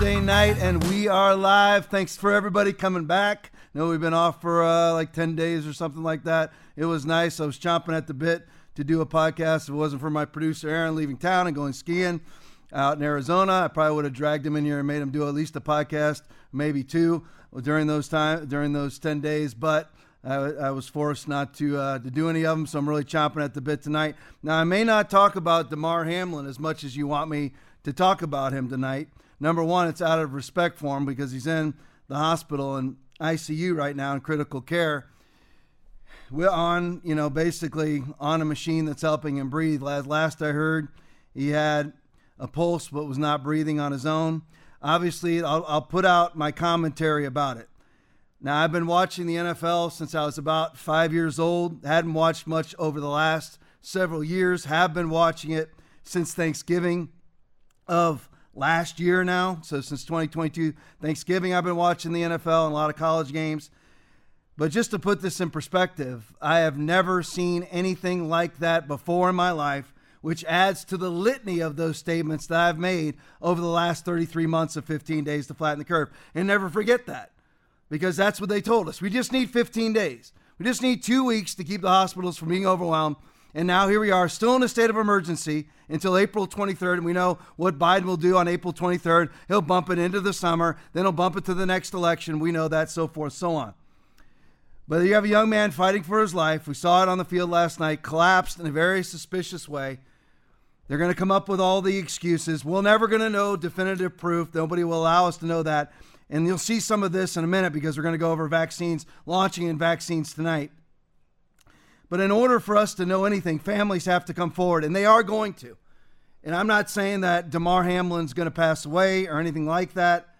Thursday night, and we are live. Thanks for everybody coming back. know we've been off for uh, like 10 days or something like that. It was nice. I was chomping at the bit to do a podcast. If it wasn't for my producer, Aaron, leaving town and going skiing out in Arizona, I probably would have dragged him in here and made him do at least a podcast, maybe two during those time during those 10 days. But I, I was forced not to uh, to do any of them, so I'm really chomping at the bit tonight. Now, I may not talk about Damar Hamlin as much as you want me to talk about him tonight. Number one, it's out of respect for him because he's in the hospital and ICU right now in critical care. We're on, you know, basically on a machine that's helping him breathe. Last, last I heard, he had a pulse but was not breathing on his own. Obviously, I'll, I'll put out my commentary about it. Now, I've been watching the NFL since I was about five years old. Hadn't watched much over the last several years. Have been watching it since Thanksgiving of last year now. So since 2022 Thanksgiving, I've been watching the NFL and a lot of college games. But just to put this in perspective, I have never seen anything like that before in my life, which adds to the litany of those statements that I've made over the last 33 months of 15 days to flatten the curve. And never forget that because that's what they told us. We just need 15 days. We just need two weeks to keep the hospitals from being overwhelmed. And now here we are, still in a state of emergency until April 23rd. And we know what Biden will do on April 23rd. He'll bump it into the summer, then he'll bump it to the next election. We know that, so forth, so on. But you have a young man fighting for his life. We saw it on the field last night, collapsed in a very suspicious way. They're going to come up with all the excuses. We're never going to know definitive proof. Nobody will allow us to know that. And you'll see some of this in a minute because we're going to go over vaccines, launching in vaccines tonight. But in order for us to know anything, families have to come forward, and they are going to. And I'm not saying that Damar Hamlin's going to pass away or anything like that,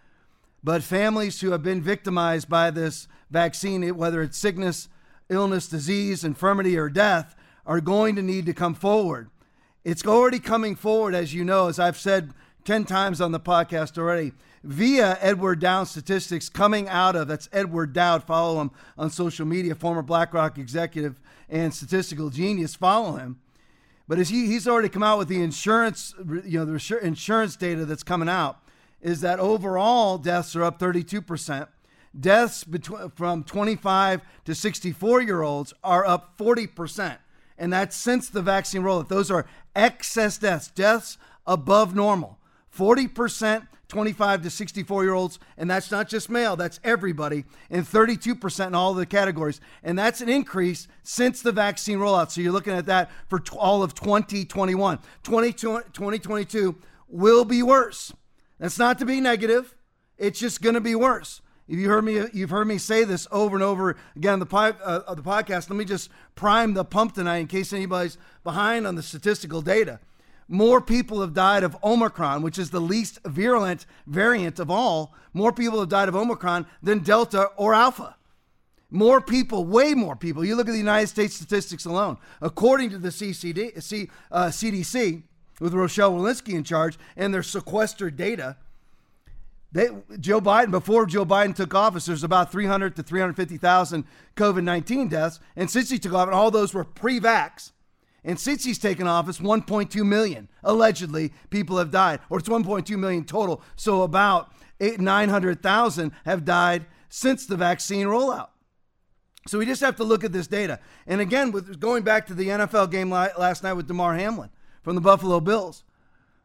but families who have been victimized by this vaccine, whether it's sickness, illness, disease, infirmity, or death, are going to need to come forward. It's already coming forward, as you know, as I've said 10 times on the podcast already, via Edward Dowd statistics coming out of that's Edward Dowd. Follow him on social media, former BlackRock executive and statistical genius. Follow him. But as he, he's already come out with the insurance, you know, the insurance data that's coming out is that overall deaths are up 32%. Deaths between, from 25 to 64 year olds are up 40%. And that's since the vaccine rollout. Those are excess deaths, deaths above normal. 40% 25 to 64 year olds, and that's not just male, that's everybody, and 32% in all the categories. And that's an increase since the vaccine rollout. So you're looking at that for all of 2021. 2022 will be worse. That's not to be negative, it's just going to be worse. If you heard me, you've heard me say this over and over again on the, uh, the podcast. Let me just prime the pump tonight in case anybody's behind on the statistical data more people have died of Omicron, which is the least virulent variant of all. More people have died of Omicron than Delta or Alpha. More people, way more people. You look at the United States statistics alone. According to the CCD, C, uh, CDC, with Rochelle Walensky in charge and their sequestered data, they, Joe Biden, before Joe Biden took office, there's about 300 to 350,000 COVID 19 deaths. And since he took office, all those were pre vax. And since he's taken office, 1.2 million allegedly people have died, or it's 1.2 million total. So about 900,000 have died since the vaccine rollout. So we just have to look at this data. And again, with going back to the NFL game last night with Damar Hamlin from the Buffalo Bills,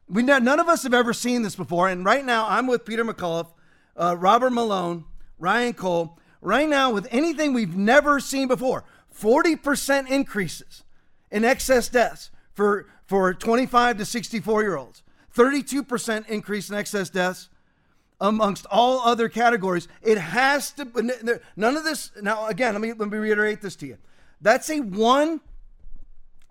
we none of us have ever seen this before. And right now, I'm with Peter McCullough, uh, Robert Malone, Ryan Cole. Right now, with anything we've never seen before, 40% increases in excess deaths for, for 25 to 64 year olds, 32% increase in excess deaths amongst all other categories. It has to, none of this, now again, let me, let me reiterate this to you. That's a one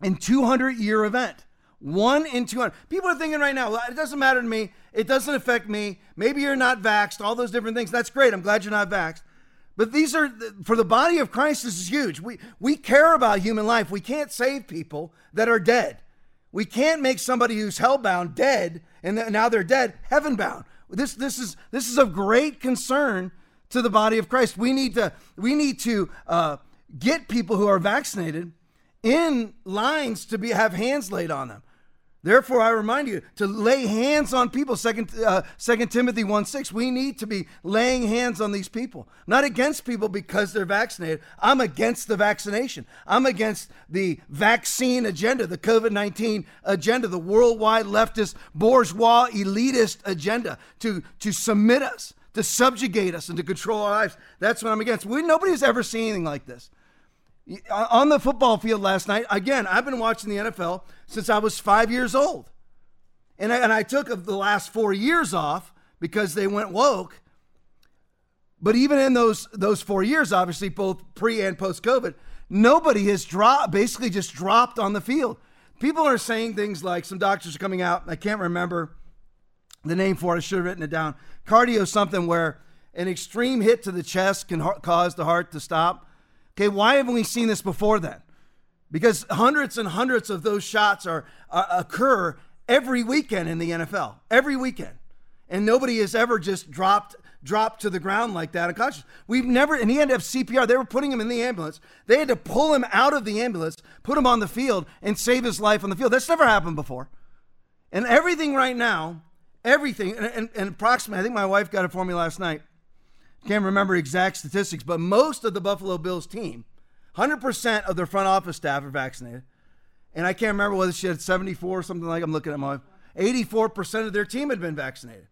in 200 year event. One in 200. People are thinking right now, well, it doesn't matter to me. It doesn't affect me. Maybe you're not vaxxed, all those different things. That's great. I'm glad you're not vaxxed. But these are for the body of Christ. This is huge. We we care about human life. We can't save people that are dead. We can't make somebody who's hellbound dead and now they're dead heaven bound. This this is this is of great concern to the body of Christ. We need to we need to uh, get people who are vaccinated in lines to be have hands laid on them. Therefore, I remind you to lay hands on people. Second, uh, Second Timothy 1 6. We need to be laying hands on these people, not against people because they're vaccinated. I'm against the vaccination. I'm against the vaccine agenda, the COVID 19 agenda, the worldwide leftist, bourgeois, elitist agenda to, to submit us, to subjugate us, and to control our lives. That's what I'm against. We, nobody's ever seen anything like this on the football field last night. Again, I've been watching the NFL since I was five years old. And I, and I took the last four years off because they went woke. But even in those those four years, obviously both pre and post COVID, nobody has dropped basically just dropped on the field. People are saying things like some doctors are coming out. I can't remember the name for it. I should have written it down. Cardio something where an extreme hit to the chest can cause the heart to stop. Okay, why haven't we seen this before then? Because hundreds and hundreds of those shots are uh, occur every weekend in the NFL, every weekend, and nobody has ever just dropped dropped to the ground like that unconscious. We've never, and he ended up CPR. They were putting him in the ambulance. They had to pull him out of the ambulance, put him on the field, and save his life on the field. That's never happened before. And everything right now, everything, and, and, and approximately, I think my wife got it for me last night can't remember exact statistics, but most of the Buffalo Bills team, 100% of their front office staff are vaccinated. And I can't remember whether she had 74 or something like I'm looking at my 84% of their team had been vaccinated.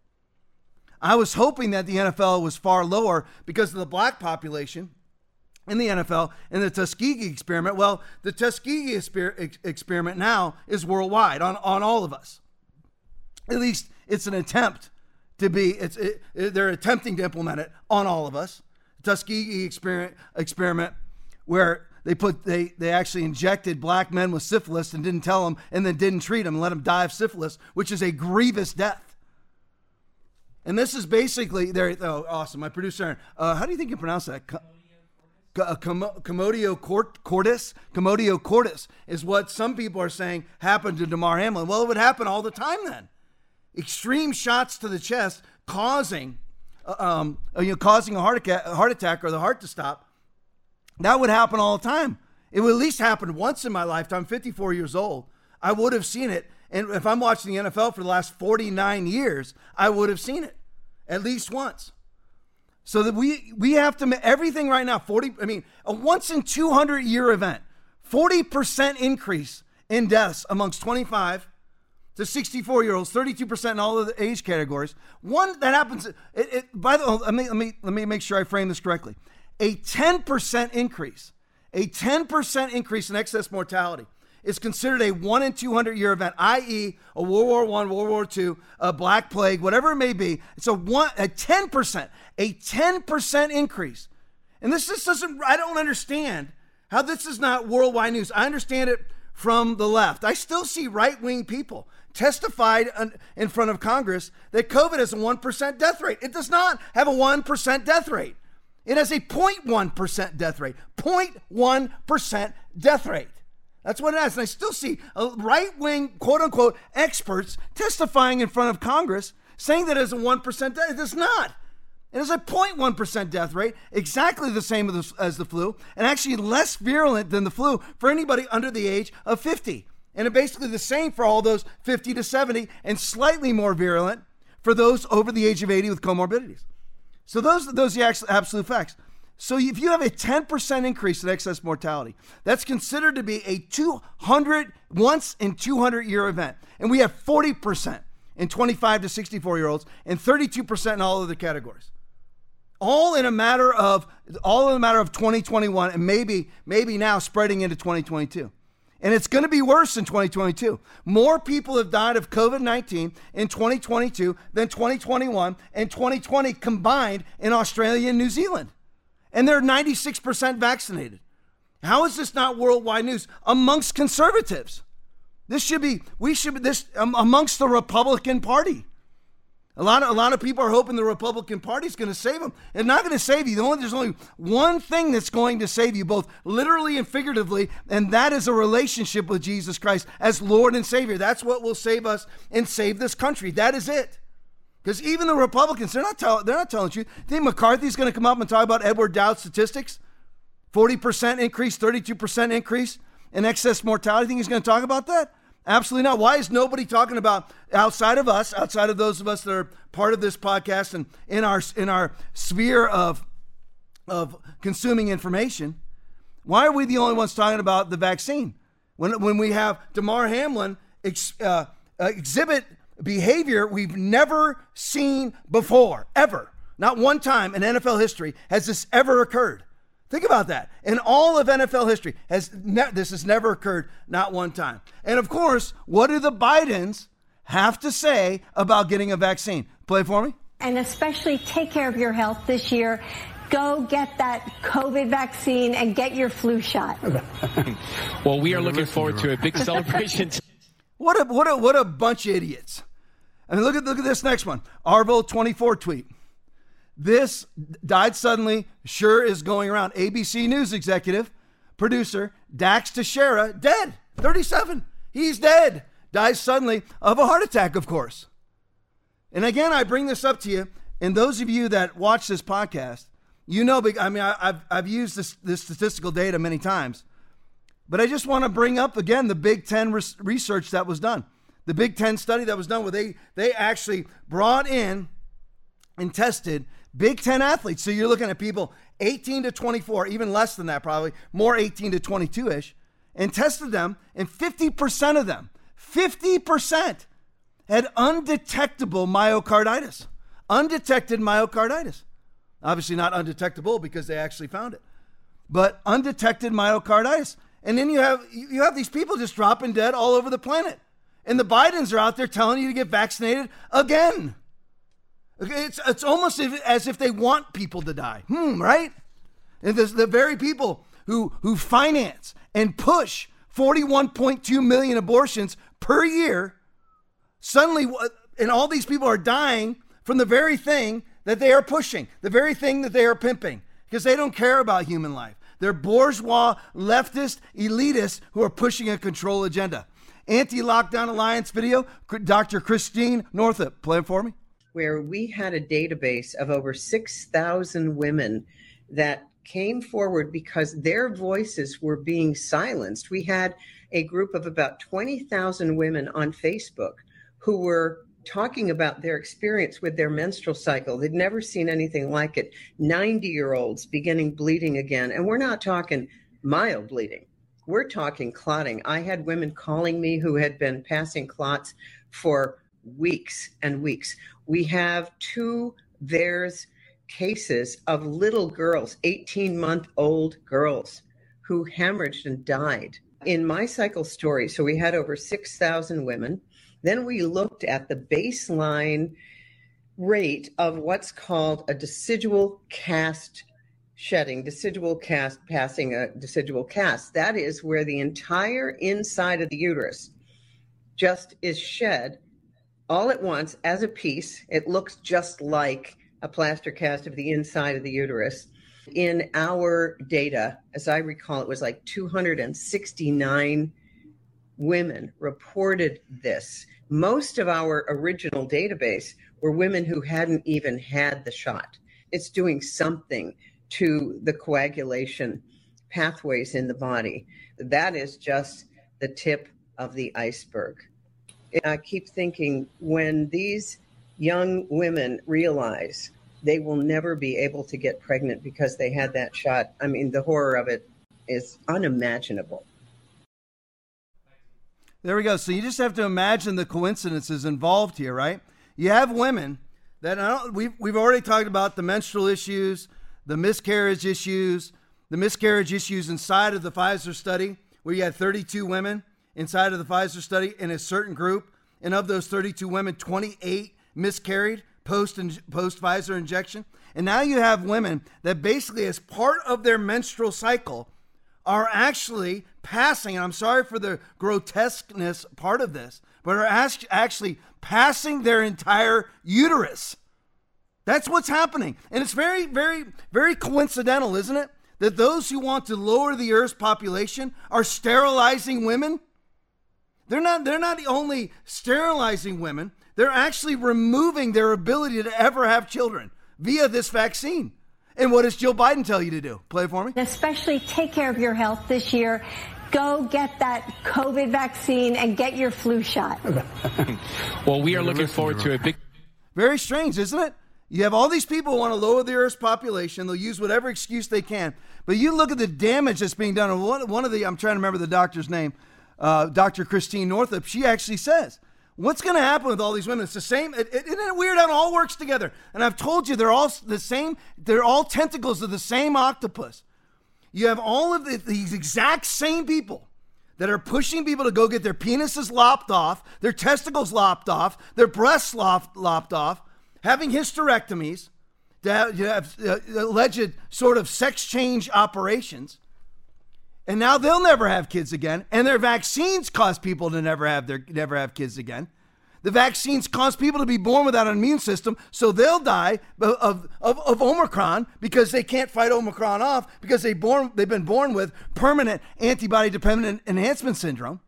I was hoping that the NFL was far lower because of the black population in the NFL and the Tuskegee experiment. Well, the Tuskegee experiment now is worldwide on, on all of us. At least it's an attempt to be it's it, they're attempting to implement it on all of us. Tuskegee experiment experiment where they put they they actually injected black men with syphilis and didn't tell them and then didn't treat them and let them die of syphilis, which is a grievous death. And this is basically there. Oh, awesome! My producer, uh, how do you think you pronounce that? Commotio cordis, Commotio cordis is what some people are saying happened to Damar Hamlin. Well, it would happen all the time then extreme shots to the chest, causing uh, um, uh, you know, causing a heart attack, heart attack or the heart to stop. That would happen all the time. It would at least happen once in my lifetime. 54 years old. I would have seen it. And if I'm watching the NFL for the last 49 years, I would have seen it at least once. So that we we have to everything right now 40 I mean a once in 200 year event 40% increase in deaths amongst 25 to 64 year olds, 32% in all of the age categories. One that happens, it, it, by the way, let me, let, me, let me make sure I frame this correctly. A 10% increase, a 10% increase in excess mortality is considered a 1 in 200 year event, i.e., a World War I, World War II, a Black Plague, whatever it may be. It's a, one, a 10%, a 10% increase. And this just doesn't, I don't understand how this is not worldwide news. I understand it from the left. I still see right wing people testified in front of Congress that COVID has a 1% death rate. It does not have a 1% death rate. It has a 0.1% death rate. 0.1% death rate. That's what it has. And I still see right wing, quote unquote, experts testifying in front of Congress saying that it has a 1% death. Rate it does not. It has a 0.1% death rate, exactly the same as the flu, and actually less virulent than the flu for anybody under the age of 50. And basically the same for all those 50 to 70 and slightly more virulent for those over the age of 80 with comorbidities. So those, those are the absolute facts. So if you have a 10% increase in excess mortality, that's considered to be a 200 once in 200 year event. And we have 40% in 25 to 64 year olds and 32% in all other categories. All in a matter of all in a matter of 2021 and maybe maybe now spreading into 2022. And it's going to be worse in 2022. More people have died of COVID 19 in 2022 than 2021 and 2020 combined in Australia and New Zealand. And they're 96% vaccinated. How is this not worldwide news amongst conservatives? This should be, we should be, this um, amongst the Republican Party. A lot of a lot of people are hoping the Republican Party is going to save them. It's not going to save you. The only, there's only one thing that's going to save you, both literally and figuratively, and that is a relationship with Jesus Christ as Lord and Savior. That's what will save us and save this country. That is it. Because even the Republicans, they're not telling they're not telling you. Think McCarthy's going to come up and talk about Edward Dowd statistics? 40% increase, 32% increase in excess mortality. Think he's going to talk about that? Absolutely not. Why is nobody talking about outside of us, outside of those of us that are part of this podcast and in our in our sphere of of consuming information? Why are we the only ones talking about the vaccine when when we have Damar Hamlin ex, uh, uh, exhibit behavior we've never seen before, ever? Not one time in NFL history has this ever occurred. Think about that. In all of NFL history, has ne- this has never occurred, not one time. And of course, what do the Bidens have to say about getting a vaccine? Play for me. And especially take care of your health this year. Go get that COVID vaccine and get your flu shot. well, we are looking forward to a big celebration. what a what a what a bunch of idiots. I mean, look at look at this next one. Arvo twenty four tweet. This died suddenly, sure is going around. ABC News executive, producer Dax Tejera, dead, 37. He's dead. Dies suddenly of a heart attack, of course. And again, I bring this up to you, and those of you that watch this podcast, you know, I mean, I, have I've used this, this statistical data many times, but I just want to bring up again the Big Ten res- research that was done. The Big Ten study that was done where they, they actually brought in and tested Big Ten athletes. So you're looking at people 18 to 24, even less than that, probably more 18 to 22 ish, and tested them, and 50% of them, 50% had undetectable myocarditis. Undetected myocarditis. Obviously, not undetectable because they actually found it, but undetected myocarditis. And then you have you have these people just dropping dead all over the planet. And the Bidens are out there telling you to get vaccinated again. It's, it's almost as if they want people to die. Hmm, right? And the, the very people who, who finance and push 41.2 million abortions per year, suddenly, and all these people are dying from the very thing that they are pushing, the very thing that they are pimping, because they don't care about human life. They're bourgeois, leftist, elitists who are pushing a control agenda. Anti Lockdown Alliance video, Dr. Christine Northrup, play it for me where we had a database of over 6,000 women that came forward because their voices were being silenced. We had a group of about 20,000 women on Facebook who were talking about their experience with their menstrual cycle. They'd never seen anything like it. 90 year olds beginning bleeding again. And we're not talking mild bleeding, we're talking clotting. I had women calling me who had been passing clots for weeks and weeks. We have two there's cases of little girls, 18 month old girls, who hemorrhaged and died. In my cycle story, so we had over 6,000 women. Then we looked at the baseline rate of what's called a decidual cast shedding, decidual cast, passing a decidual cast. That is where the entire inside of the uterus just is shed all at once as a piece. It looks just like a plaster cast of the inside of the uterus. In our data, as I recall, it was like 269 women reported this. Most of our original database were women who hadn't even had the shot. It's doing something to the coagulation pathways in the body. That is just the tip of the iceberg. I keep thinking when these young women realize they will never be able to get pregnant because they had that shot, I mean, the horror of it is unimaginable. There we go. So you just have to imagine the coincidences involved here, right? You have women that I don't, we've, we've already talked about the menstrual issues, the miscarriage issues, the miscarriage issues inside of the Pfizer study, where you had 32 women inside of the Pfizer study in a certain group, and of those 32 women, 28 miscarried post and post Pfizer injection. And now you have women that basically, as part of their menstrual cycle, are actually passing. And I'm sorry for the grotesqueness part of this, but are actually passing their entire uterus. That's what's happening. And it's very, very, very coincidental, isn't it? That those who want to lower the Earth's population are sterilizing women they're not they're not only sterilizing women, they're actually removing their ability to ever have children via this vaccine. And what does Joe Biden tell you to do? Play for me. Especially take care of your health this year. go get that COVID vaccine and get your flu shot. well, we are looking forward to a big. Very strange, isn't it? You have all these people who want to lower the Earth's population. They'll use whatever excuse they can. But you look at the damage that's being done. One, one of the, I'm trying to remember the doctor's name, uh, Dr. Christine Northrup, she actually says, What's going to happen with all these women? It's the same. It, it, isn't it weird how it all works together? And I've told you, they're all the same. They're all tentacles of the same octopus. You have all of the, these exact same people that are pushing people to go get their penises lopped off, their testicles lopped off, their breasts lopped, lopped off, having hysterectomies, to have, have uh, alleged sort of sex change operations. And now they'll never have kids again. And their vaccines cause people to never have their never have kids again. The vaccines cause people to be born without an immune system, so they'll die of, of, of Omicron because they can't fight Omicron off because they born, they've been born with permanent antibody dependent enhancement syndrome.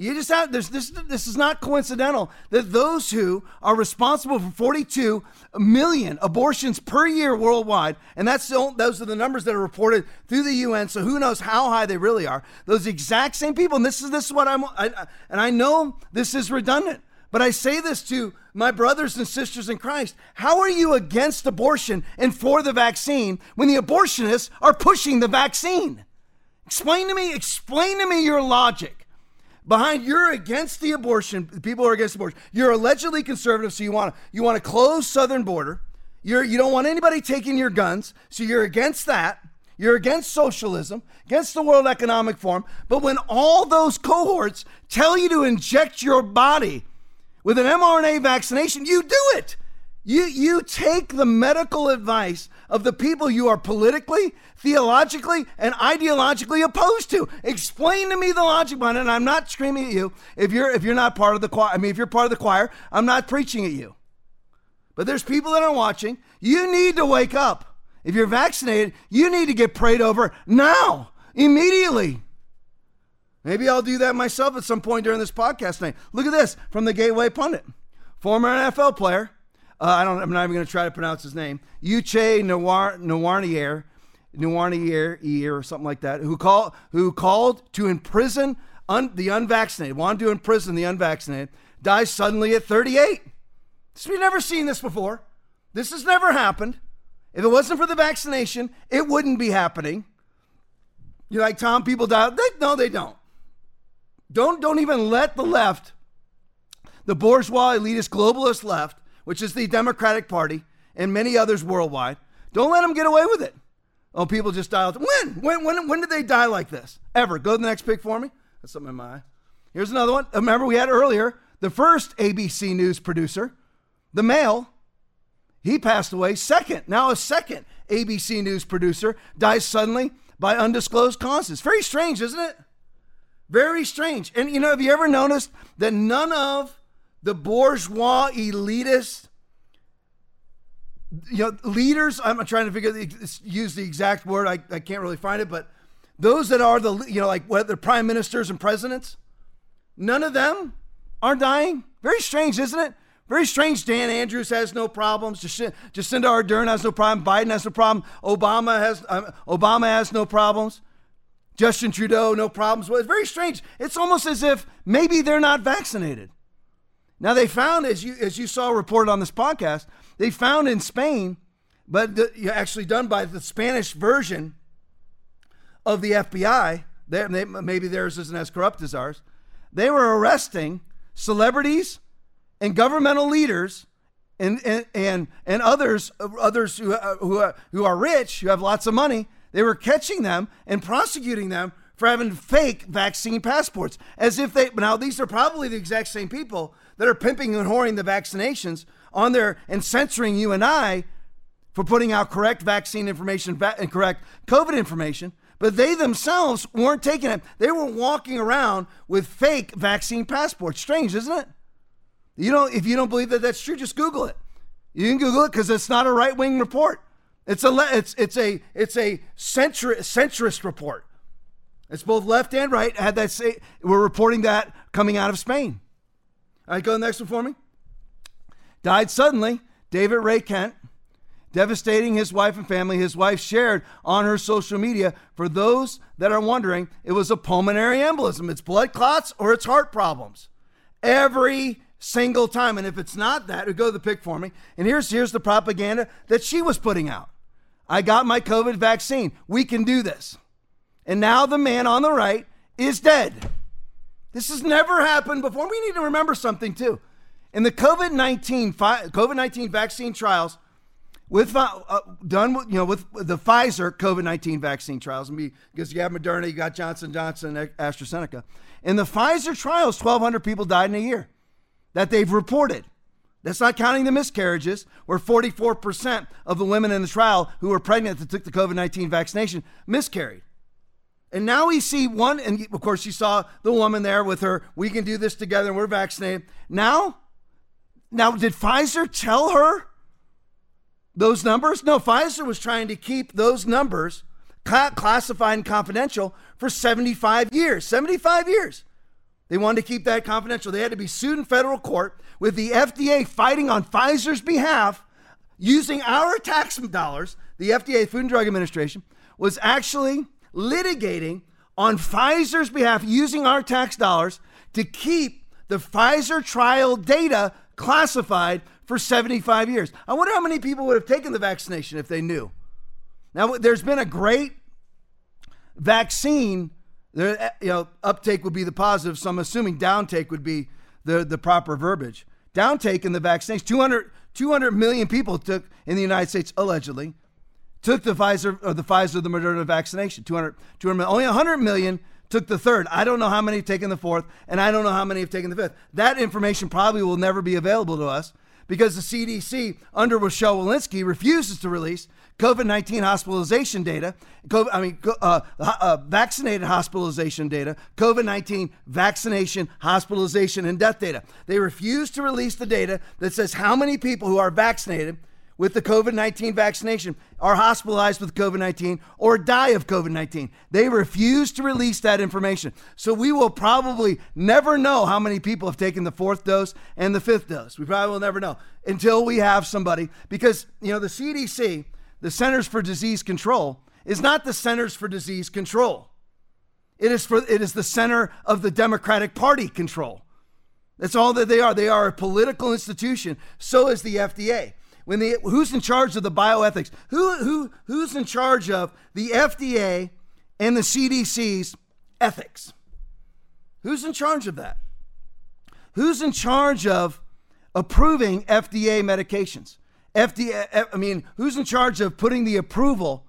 You just have this. This is not coincidental that those who are responsible for 42 million abortions per year worldwide, and that's the, those are the numbers that are reported through the UN. So who knows how high they really are? Those exact same people. And this is this is what I'm. I, and I know this is redundant, but I say this to my brothers and sisters in Christ. How are you against abortion and for the vaccine when the abortionists are pushing the vaccine? Explain to me. Explain to me your logic behind you're against the abortion people are against abortion. You're allegedly conservative so you want to you want to close southern border. You're you don't want anybody taking your guns so you're against that. You're against socialism against the world economic forum. But when all those cohorts tell you to inject your body with an mrna vaccination you do it you you take the medical advice of the people you are politically, theologically, and ideologically opposed to. Explain to me the logic behind it. And I'm not screaming at you if you're if you're not part of the choir. I mean, if you're part of the choir, I'm not preaching at you. But there's people that are watching. You need to wake up. If you're vaccinated, you need to get prayed over now, immediately. Maybe I'll do that myself at some point during this podcast tonight. Look at this from the Gateway Pundit. Former NFL player uh, I don't. I'm not even going to try to pronounce his name. Uche Nwaneri, Nwaneri, or something like that, who called who called to imprison un, the unvaccinated, wanted to imprison the unvaccinated, dies suddenly at 38. we've never seen this before. This has never happened. If it wasn't for the vaccination, it wouldn't be happening. You're like Tom. People die. They, no, they don't. Don't don't even let the left, the bourgeois, elitist, globalist left which is the Democratic Party, and many others worldwide. Don't let them get away with it. Oh, people just die. When? When, when, when did they die like this? Ever. Go to the next pic for me. That's something in my eye. Here's another one. Uh, remember, we had earlier the first ABC News producer, the male, he passed away. Second, now a second ABC News producer dies suddenly by undisclosed causes. Very strange, isn't it? Very strange. And you know, have you ever noticed that none of the bourgeois elitists, you know, leaders. I'm trying to figure use the exact word. I, I can't really find it, but those that are the you know like the prime ministers and presidents, none of them are dying. Very strange, isn't it? Very strange. Dan Andrews has no problems. Jacinda Ardern has no problem. Biden has no problem. Obama has um, Obama has no problems. Justin Trudeau, no problems. Well, it's very strange. It's almost as if maybe they're not vaccinated. Now they found, as you as you saw reported on this podcast, they found in Spain, but the, actually done by the Spanish version of the FBI. They, they, maybe theirs isn't as corrupt as ours. They were arresting celebrities and governmental leaders and and and, and others others who uh, who are, who are rich, who have lots of money. They were catching them and prosecuting them for having fake vaccine passports, as if they. Now these are probably the exact same people that are pimping and whoring the vaccinations on there and censoring you and I for putting out correct vaccine information and correct COVID information. But they themselves weren't taking it. They were walking around with fake vaccine passports. Strange, isn't it? You know, if you don't believe that that's true, just Google it. You can Google it because it's not a right wing report. It's a it's it's a it's a centri- centrist report. It's both left and right. Had that say we're reporting that coming out of Spain. All right, go to the next one for me. Died suddenly, David Ray Kent. devastating his wife and family. His wife shared on her social media. For those that are wondering, it was a pulmonary embolism. It's blood clots or it's heart problems. Every single time. And if it's not that, go to the pic for me. And here's here's the propaganda that she was putting out. I got my COVID vaccine. We can do this. And now the man on the right is dead. This has never happened before. We need to remember something too. In the COVID 19 COVID 19 vaccine trials, with uh, done you know with the Pfizer COVID nineteen vaccine trials, because you have Moderna, you got Johnson Johnson, AstraZeneca. In the Pfizer trials, twelve hundred people died in a year that they've reported. That's not counting the miscarriages, where 44% of the women in the trial who were pregnant that took the COVID 19 vaccination miscarried. And now we see one, and of course, you saw the woman there with her, we can do this together and we're vaccinated. Now, now, did Pfizer tell her those numbers? No, Pfizer was trying to keep those numbers classified and confidential for 75 years. 75 years. They wanted to keep that confidential. They had to be sued in federal court with the FDA fighting on Pfizer's behalf using our tax dollars. The FDA, Food and Drug Administration, was actually litigating on Pfizer's behalf using our tax dollars to keep the Pfizer trial data classified for 75 years. I wonder how many people would have taken the vaccination if they knew. Now, there's been a great vaccine. There, eh, you know, uptake would be the positive, so I'm assuming downtake would be the, the proper verbiage. Downtake in the vaccination, 200, 200 million people took in the United States, allegedly, took the Pfizer or the Pfizer, the Moderna vaccination. 200, 200 million. Only 100 million took the third. I don't know how many have taken the fourth, and I don't know how many have taken the fifth. That information probably will never be available to us because the CDC, under Rochelle Walensky, refuses to release COVID 19 hospitalization data, COVID, I mean, uh, uh, vaccinated hospitalization data, COVID 19 vaccination, hospitalization, and death data. They refuse to release the data that says how many people who are vaccinated with the COVID 19 vaccination are hospitalized with COVID 19 or die of COVID 19. They refuse to release that information. So we will probably never know how many people have taken the fourth dose and the fifth dose. We probably will never know until we have somebody because, you know, the CDC, the Centers for Disease Control, is not the Centers for Disease Control. It is for it is the center of the Democratic Party control. That's all that they are. They are a political institution. So is the FDA when the who's in charge of the bioethics? Who who who's in charge of the FDA and the CDC's ethics? Who's in charge of that? Who's in charge of approving FDA medications? FDA eh, I mean, who's in charge of putting the approval,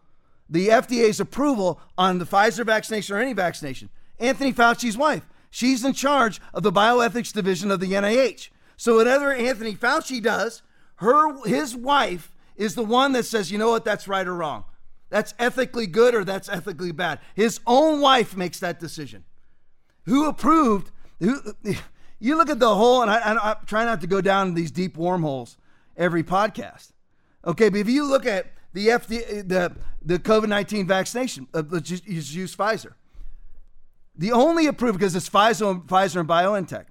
the FDA's approval on the Pfizer vaccination or any vaccination? Anthony Fauci's wife. She's in charge of the bioethics division of the NIH. So whatever Anthony Fauci does, her his wife is the one that says, you know what, that's right or wrong. That's ethically good or that's ethically bad. His own wife makes that decision. Who approved? Who, you look at the whole, and I, I, I try not to go down these deep wormholes every podcast. Okay, but if you look at the FDA, the the COVID nineteen vaccination, uh, let's just use Pfizer. The only approved because it's Pfizer, Pfizer and BioNTech.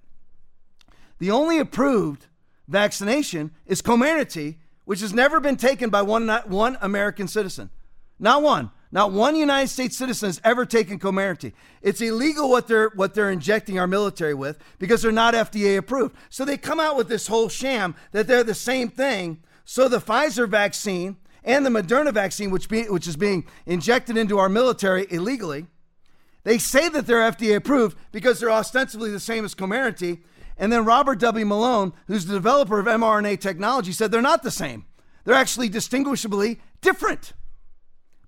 The only approved vaccination is Comirnaty, which has never been taken by one, one American citizen. Not one. Not one United States citizen has ever taken Comirnaty. It's illegal what they're what they're injecting our military with because they're not FDA approved. So they come out with this whole sham that they're the same thing. So the Pfizer vaccine and the Moderna vaccine, which be, which is being injected into our military illegally, they say that they're FDA approved because they're ostensibly the same as Comirnaty, and then Robert W. Malone, who's the developer of mRNA technology, said they're not the same. They're actually distinguishably different.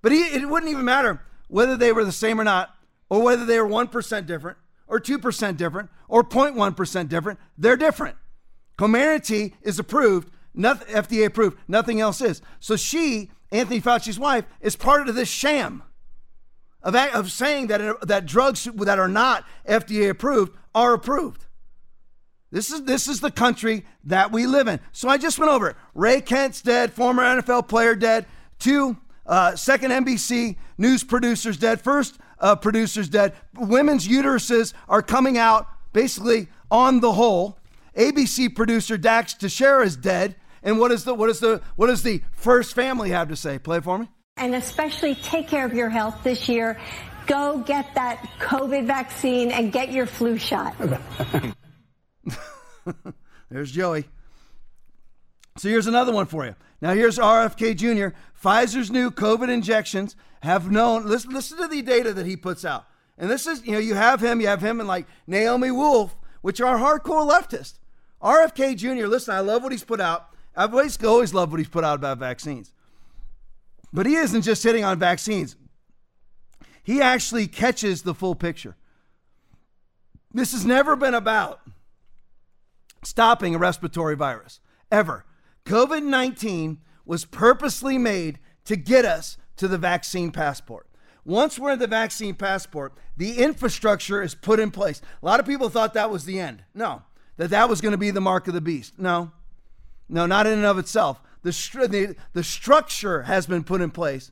But he, it wouldn't even matter whether they were the same or not, or whether they were 1% different, or 2% different, or 0.1% different. They're different. Comirnaty is approved, FDA approved, nothing else is. So she, Anthony Fauci's wife, is part of this sham of, of saying that, that drugs that are not FDA approved are approved. This is this is the country that we live in. So I just went over it. Ray Kent's dead, former NFL player dead. Two uh, second NBC news producers dead. First uh, producers dead. Women's uteruses are coming out basically on the whole. ABC producer Dax Tejera is dead. And what is the what is the what does the first family have to say? Play it for me. And especially take care of your health this year. Go get that COVID vaccine and get your flu shot. There's Joey. So here's another one for you. Now here's RFK Jr. Pfizer's new COVID injections have known. Listen, listen to the data that he puts out. And this is, you know, you have him, you have him and like Naomi Wolf, which are hardcore leftists. RFK Jr., listen, I love what he's put out. I've always, always loved what he's put out about vaccines. But he isn't just hitting on vaccines, he actually catches the full picture. This has never been about stopping a respiratory virus, ever. COVID 19 was purposely made to get us to the vaccine passport. Once we're in the vaccine passport, the infrastructure is put in place. A lot of people thought that was the end. No, that that was going to be the mark of the beast. No, no, not in and of itself. The, the, the structure has been put in place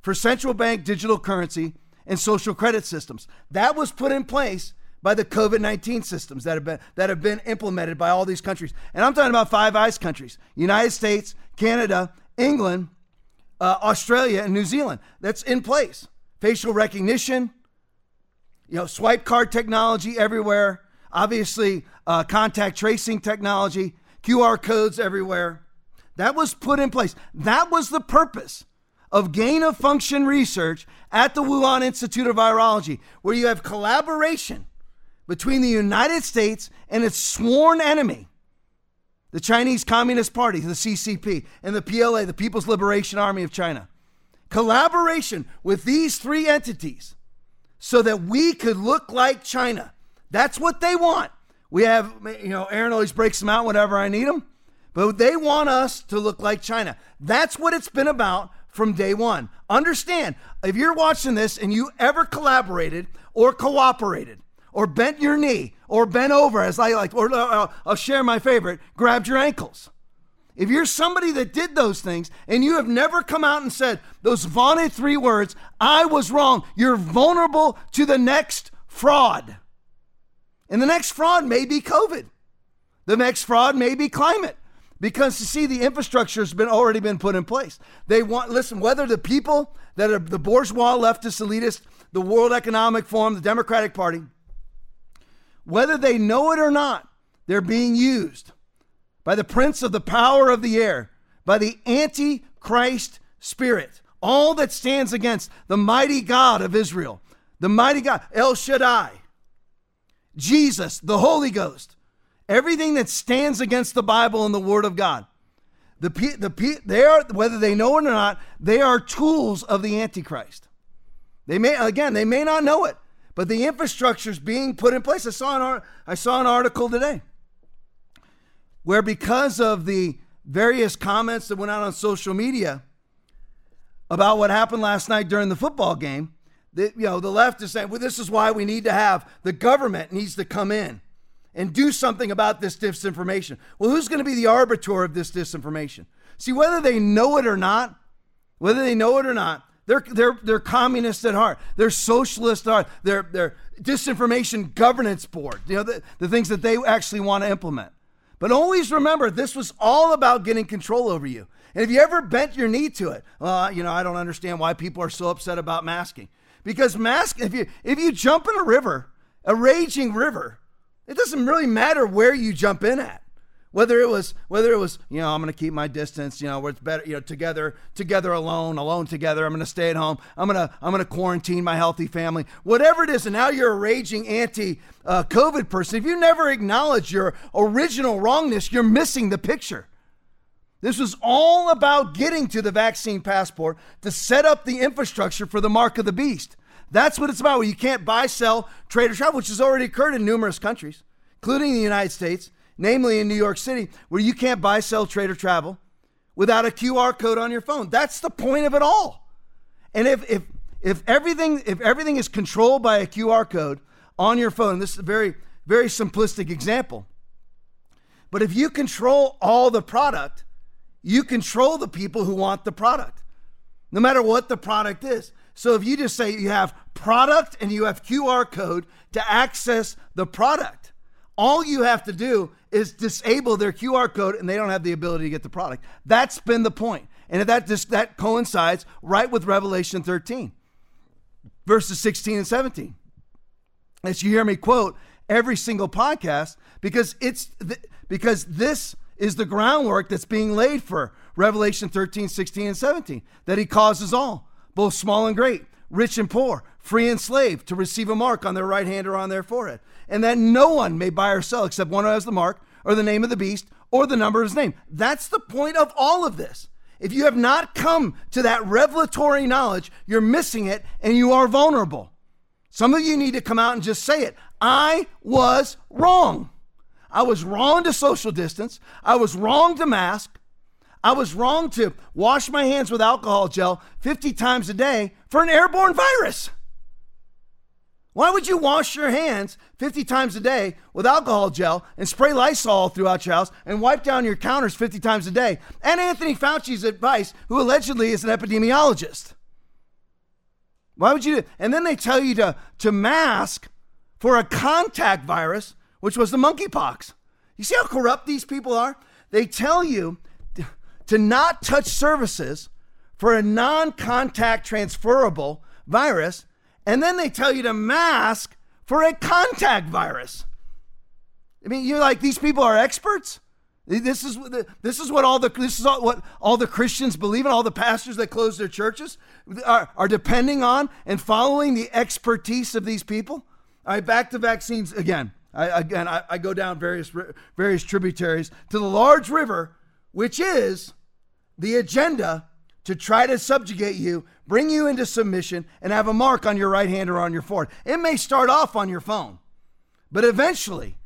for central bank digital currency and social credit systems. That was put in place by the COVID 19 systems that have, been, that have been implemented by all these countries. And I'm talking about Five Eyes countries United States, Canada, England, uh, Australia, and New Zealand. That's in place facial recognition, you know, swipe card technology everywhere, obviously uh, contact tracing technology, QR codes everywhere. That was put in place. That was the purpose of gain of function research at the Wuhan Institute of Virology, where you have collaboration between the United States and its sworn enemy, the Chinese Communist Party, the CCP, and the PLA, the People's Liberation Army of China collaboration with these three entities so that we could look like China. That's what they want. We have, you know, Aaron always breaks them out whenever I need them, but they want us to look like China. That's what it's been about from day one. Understand, if you're watching this and you ever collaborated or cooperated or bent your knee or bent over, as I like, or uh, I'll share my favorite, grabbed your ankles if you're somebody that did those things and you have never come out and said those vaunted three words, I was wrong, you're vulnerable to the next fraud. And the next fraud may be COVID. The next fraud may be climate. Because you see, the infrastructure has been already been put in place. They want listen, whether the people that are the bourgeois leftist elitist, the World Economic Forum, the Democratic Party, whether they know it or not, they're being used by the prince of the power of the air, by the antichrist spirit, all that stands against the mighty God of Israel, the mighty God, El Shaddai, Jesus, the Holy Ghost, everything that stands against the Bible and the Word of God. The, the, they are, whether they know it or not, they are tools of the Antichrist. They may, again, they may not know it, but the infrastructure is being put in place. I saw an, I saw an article today where because of the various comments that went out on social media about what happened last night during the football game, that you know the left is saying, well, this is why we need to have the government needs to come in and do something about this disinformation. Well, who's going to be the arbiter of this disinformation? See, whether they know it or not, whether they know it or not, they're they're they're communists at heart. They're socialist at heart. They're they're disinformation governance board. You know the, the things that they actually want to implement. But always remember, this was all about getting control over you. And if you ever bent your knee to it, well, you know, I don't understand why people are so upset about masking. Because mask, if you if you jump in a river, a raging river, it doesn't really matter where you jump in at. Whether it was whether it was, you know, I'm going to keep my distance, you know, where it's better, you know, together, together alone, alone together. I'm going to stay at home. I'm going to I'm going to quarantine my healthy family. Whatever it is, and now you're a raging anti uh, COVID person. If you never acknowledge your original wrongness, you're missing the picture. This was all about getting to the vaccine passport to set up the infrastructure for the mark of the beast. That's what it's about. Where you can't buy, sell, trade, or travel, which has already occurred in numerous countries, including the United States namely in New York City, where you can't buy, sell, trade, or travel without a QR code on your phone. That's the point of it all. And if if if everything if everything is controlled by a QR code on your phone, this is a very very simplistic example. But if you control all the product, you control the people who want the product, no matter what the product is. So if you just say you have product and you have QR code to access the product, all you have to do is disable their QR code and they don't have the ability to get the product. That's been the point. And that just that coincides right with Revelation 13, verses 16 and 17. As you hear me quote every single podcast, because it's because this is the groundwork that's being laid for Revelation 13, 16, and 17, that he causes all, both small and great, rich and poor, free and slave, to receive a mark on their right hand or on their forehead, and that no one may buy or sell except one who has the mark or the name of the beast or the number of his name. That's the point of all of this. If you have not come to that revelatory knowledge, you're missing it and you are vulnerable. Some of you need to come out and just say it. I was wrong. I was wrong to social distance. I was wrong to mask. I was wrong to wash my hands with alcohol gel 50 times a day for an airborne virus. Why would you wash your hands 50 times a day with alcohol gel and spray Lysol throughout your house and wipe down your counters 50 times a day? And Anthony Fauci's advice, who allegedly is an epidemiologist. Why would you do And then they tell you to, to mask for a contact virus, which was the monkeypox. You see how corrupt these people are? They tell you to not touch services for a non contact transferable virus and then they tell you to mask for a contact virus. I mean, you're like these people are experts. This is this is what all the this is all, what all the Christians believe in. All the pastors that close their churches are, are depending on and following the expertise of these people. All right, back to vaccines again. I, again, I, I go down various various tributaries to the large river, which is the agenda to try to subjugate you, bring you into submission, and have a mark on your right hand or on your forehead. It may start off on your phone, but eventually,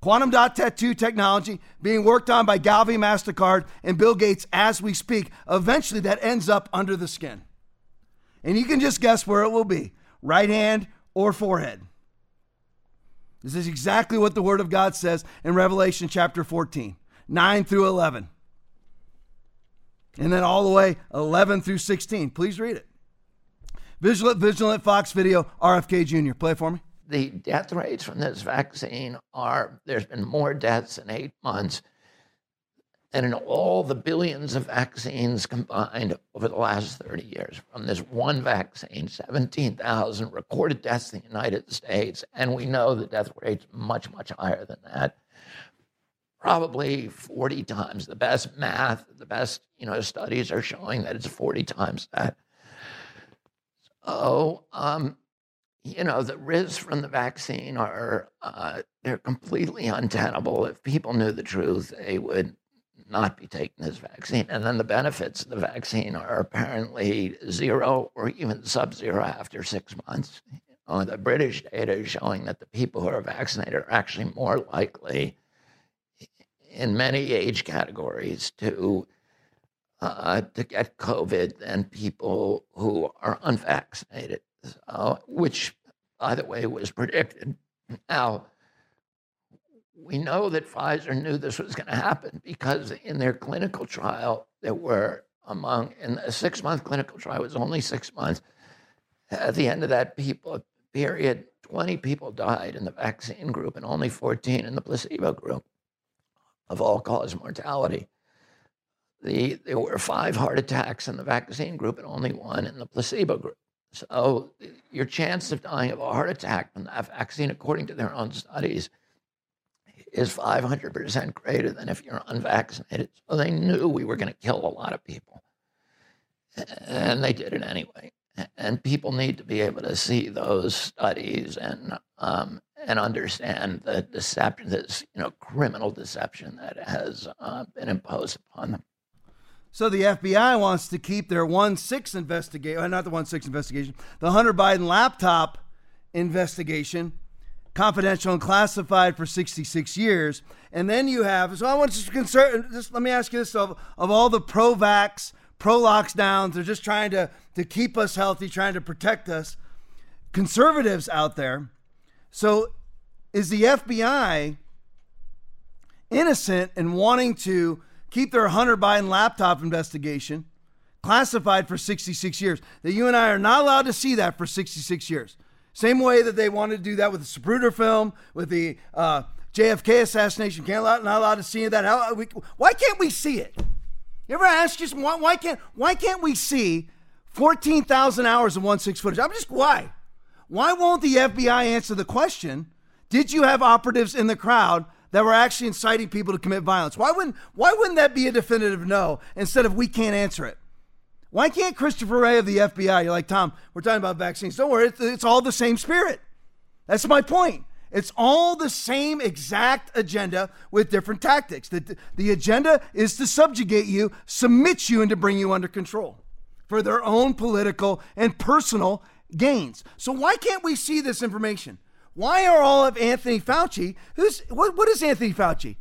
quantum dot tattoo technology being worked on by Gavi, MasterCard, and Bill Gates as we speak, eventually that ends up under the skin. And you can just guess where it will be right hand or forehead. This is exactly what the Word of God says in Revelation chapter 14, 9 through 11 and then all the way 11 through 16. Please read it. Vigilant, Vigilant Fox video, RFK Jr. Play for me. The death rates from this vaccine are there's been more deaths in eight months than in all the billions of vaccines combined over the last 30 years. From this one vaccine, 17,000 recorded deaths in the United States. And we know the death rate's much, much higher than that probably 40 times. The best math, the best, you know, studies are showing that it's 40 times that. So, um, you know, the risks from the vaccine are uh, they're completely untenable. If people knew the truth, they would not be taking this vaccine. And then the benefits of the vaccine are apparently zero or even sub-zero after six months. You know, the British data is showing that the people who are vaccinated are actually more likely in many age categories to uh, to get COVID than people who are unvaccinated, which, by the way, was predicted. Now, we know that Pfizer knew this was going to happen because in their clinical trial, there were among in a six month clinical trial was only six months. At the end of that people period, 20 people died in the vaccine group and only 14 in the placebo group of all cause mortality. The, there were five heart attacks in the vaccine group and only one in the placebo group. So your chance of dying of a heart attack from that vaccine, according to their own studies, is 500% greater than if you're unvaccinated. So they knew we were going to kill a lot of people. And they did it anyway. And people need to be able to see those studies and um, and understand the deception, this you know criminal deception that has uh, been imposed upon them. So the FBI wants to keep their one six investigation, uh, not the one six investigation, the Hunter Biden laptop investigation, confidential and classified for 66 years. And then you have, so I want to concern, just let me ask you this of, of all the pro vax, pro lockdowns, they're just trying to, to keep us healthy, trying to protect us. Conservatives out there. So is the FBI innocent in wanting to keep their Hunter Biden laptop investigation classified for 66 years? That you and I are not allowed to see that for 66 years. Same way that they wanted to do that with the Zapruder film, with the uh, JFK assassination. Can't allow, not allowed to see that. How, we, why can't we see it? You ever ask yourself why, why can't why can't we see 14,000 hours of one six footage? I'm just why? Why won't the FBI answer the question? Did you have operatives in the crowd that were actually inciting people to commit violence? Why wouldn't why wouldn't that be a definitive no instead of we can't answer it? Why can't Christopher Wray of the FBI? You're like Tom. We're talking about vaccines. Don't worry, it's, it's all the same spirit. That's my point. It's all the same exact agenda with different tactics. The, the agenda is to subjugate you, submit you, and to bring you under control for their own political and personal gains. So, why can't we see this information? Why are all of Anthony Fauci, who's, what, what is Anthony Fauci?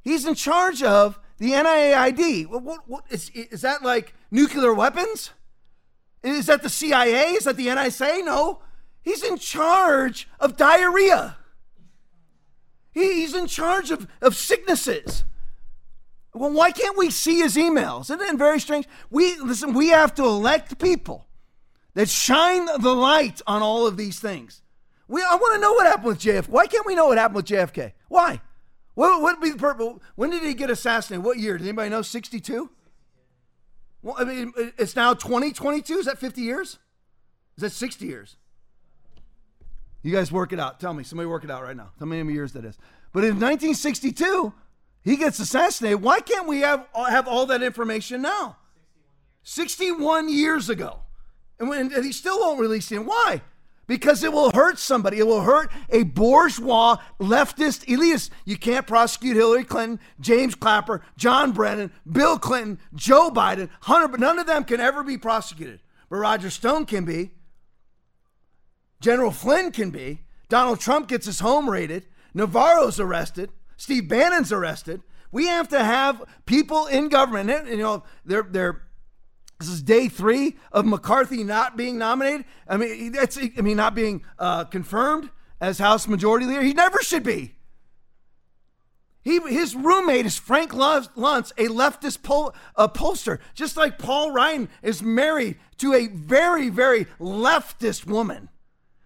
He's in charge of the NIAID. What, what, what is, is that like nuclear weapons? Is that the CIA? Is that the NSA? No. He's in charge of diarrhea. He's in charge of, of sicknesses. Well, why can't we see his emails? Isn't it very strange? We listen, we have to elect people that shine the light on all of these things. We I want to know what happened with JFK. Why can't we know what happened with JFK? Why? What would be the purpose? When did he get assassinated? What year? Does anybody know? 62? Well, I mean, it's now 2022. Is that 50 years? Is that 60 years? You guys work it out. Tell me. Somebody work it out right now. Tell me how many years that is. But in 1962, he gets assassinated. Why can't we have, have all that information now? 61 years ago. And, when, and he still won't release him. Why? Because it will hurt somebody. It will hurt a bourgeois leftist elitist. You can't prosecute Hillary Clinton, James Clapper, John Brennan, Bill Clinton, Joe Biden, Hunter, but none of them can ever be prosecuted. But Roger Stone can be. General Flynn can be. Donald Trump gets his home raided. Navarro's arrested. Steve Bannon's arrested. We have to have people in government. You know, they're they're. This is day three of McCarthy not being nominated. I mean, that's I mean not being uh, confirmed as House Majority Leader. He never should be. He, his roommate is Frank Luntz, a leftist poll, a pollster, just like Paul Ryan is married to a very, very leftist woman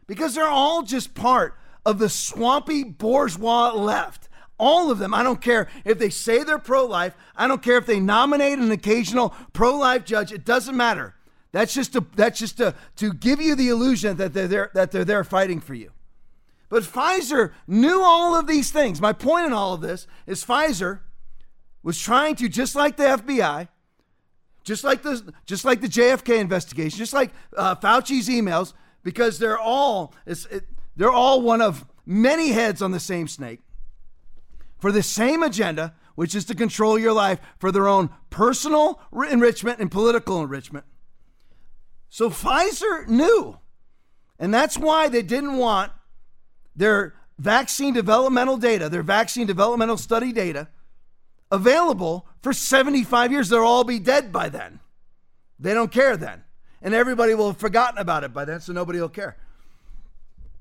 because they're all just part of the swampy bourgeois left. All of them. I don't care if they say they're pro life. I don't care if they nominate an occasional pro life judge. It doesn't matter. That's just to, that's just to, to give you the illusion that they're there, that they're there fighting for you. But Pfizer knew all of these things. My point in all of this is Pfizer was trying to, just like the FBI, just like the just like the JFK investigation, just like uh, Fauci's emails, because they're all it, they're all one of many heads on the same snake for the same agenda, which is to control your life for their own personal enrichment and political enrichment. So Pfizer knew, and that's why they didn't want their vaccine developmental data, their vaccine developmental study data, available for 75 years. They'll all be dead by then. They don't care then and everybody will have forgotten about it by then, so nobody will care.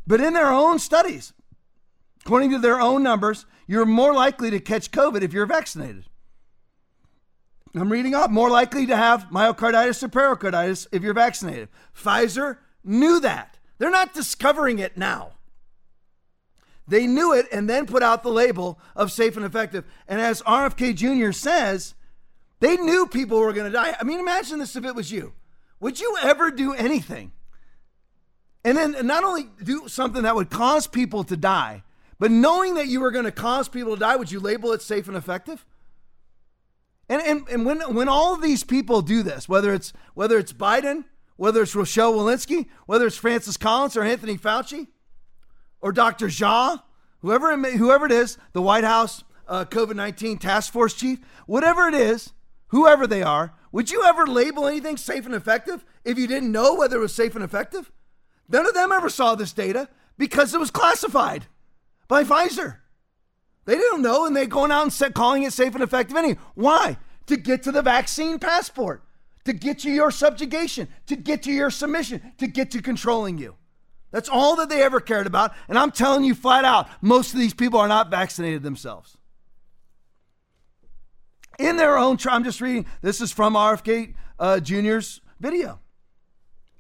But in their own studies, according to their own numbers, you're more likely to catch COVID if you're vaccinated. I'm reading up, more likely to have myocarditis or pericarditis if you're vaccinated. Pfizer knew that. They're not discovering it now. They knew it and then put out the label of safe and effective. And as RFK Jr. says, they knew people were going to die. I mean, imagine this if it was you. Would you ever do anything? And then not only do something that would cause people to die, but knowing that you were going to cause people to die, would you label it safe and effective? And, and, and when, when all these people do this, whether it's, whether it's Biden, whether it's Rochelle Walensky, whether it's Francis Collins or Anthony Fauci or Dr. Jha, whoever it, may, whoever it is, the White House uh, COVID 19 task force chief, whatever it is, whoever they are, would you ever label anything safe and effective if you didn't know whether it was safe and effective? None of them ever saw this data because it was classified by Pfizer. They didn't know, and they're going out and set, calling it safe and effective anyway. Why? To get to the vaccine passport, to get to your subjugation, to get to your submission, to get to controlling you. That's all that they ever cared about. And I'm telling you flat out, most of these people are not vaccinated themselves in their own. I'm just reading. This is from RFK uh, Jr.'s video.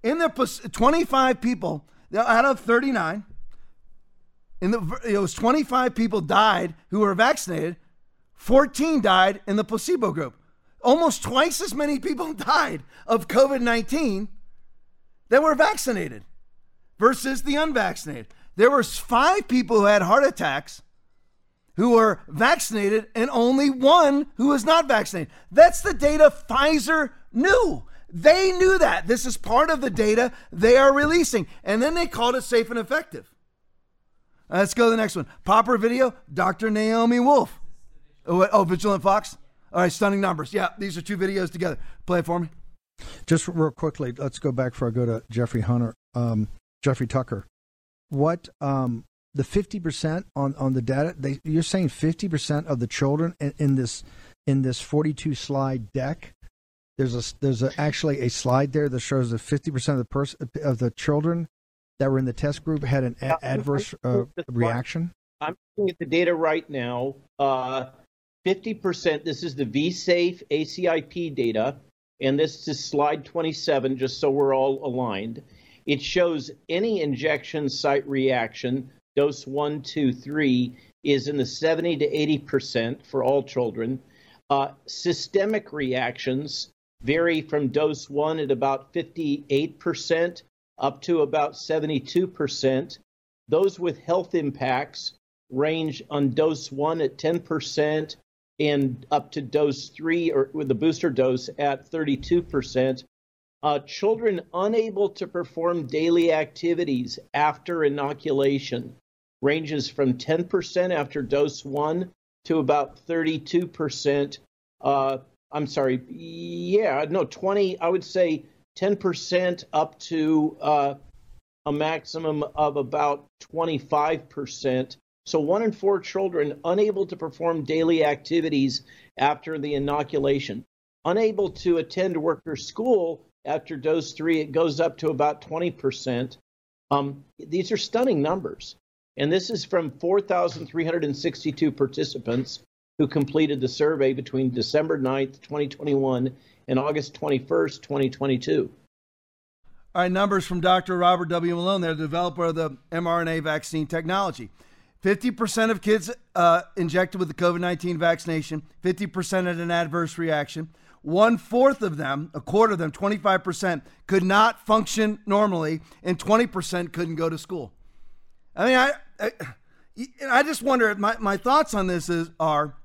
In their 25 people out of 39 In the it was 25 people died who were vaccinated, 14 died in the placebo group. Almost twice as many people died of COVID-19 that were vaccinated versus the unvaccinated. There was 5 people who had heart attacks who were vaccinated and only one who was not vaccinated. That's the data Pfizer knew. They knew that. This is part of the data they are releasing. And then they called it safe and effective. Let's go to the next one. Popper video, Dr. Naomi Wolf. Oh, oh, Vigilant Fox? All right, stunning numbers. Yeah, these are two videos together. Play it for me. Just real quickly, let's go back before I go to Jeffrey Hunter, um, Jeffrey Tucker. What um, the fifty percent on on the data? They, you're saying fifty percent of the children in, in this in this forty two slide deck. There's a there's a, actually a slide there that shows that fifty percent of the person of the children that were in the test group had an a- adverse uh, reaction. I'm looking at the data right now. Uh, 50%, this is the VSafe ACIP data, and this is slide 27, just so we're all aligned. It shows any injection site reaction, dose one, two, three, is in the 70 to 80% for all children. Uh, systemic reactions vary from dose one at about 58% up to about 72%. Those with health impacts range on dose one at 10% and up to dose three or with the booster dose at 32%. Uh, children unable to perform daily activities after inoculation ranges from 10% after dose one to about 32%. Uh, I'm sorry, yeah, no, 20, I would say 10% up to uh, a maximum of about 25%. So, one in four children unable to perform daily activities after the inoculation, unable to attend work or school after dose three, it goes up to about 20%. Um, these are stunning numbers. And this is from 4,362 participants who completed the survey between December 9th, 2021 and August 21st, 2022. All right, numbers from Dr. Robert W. Malone, the developer of the mRNA vaccine technology. 50% of kids uh, injected with the COVID 19 vaccination, 50% had an adverse reaction. One fourth of them, a quarter of them, 25%, could not function normally, and 20% couldn't go to school. I mean, I, I, I just wonder, my, my thoughts on this is, are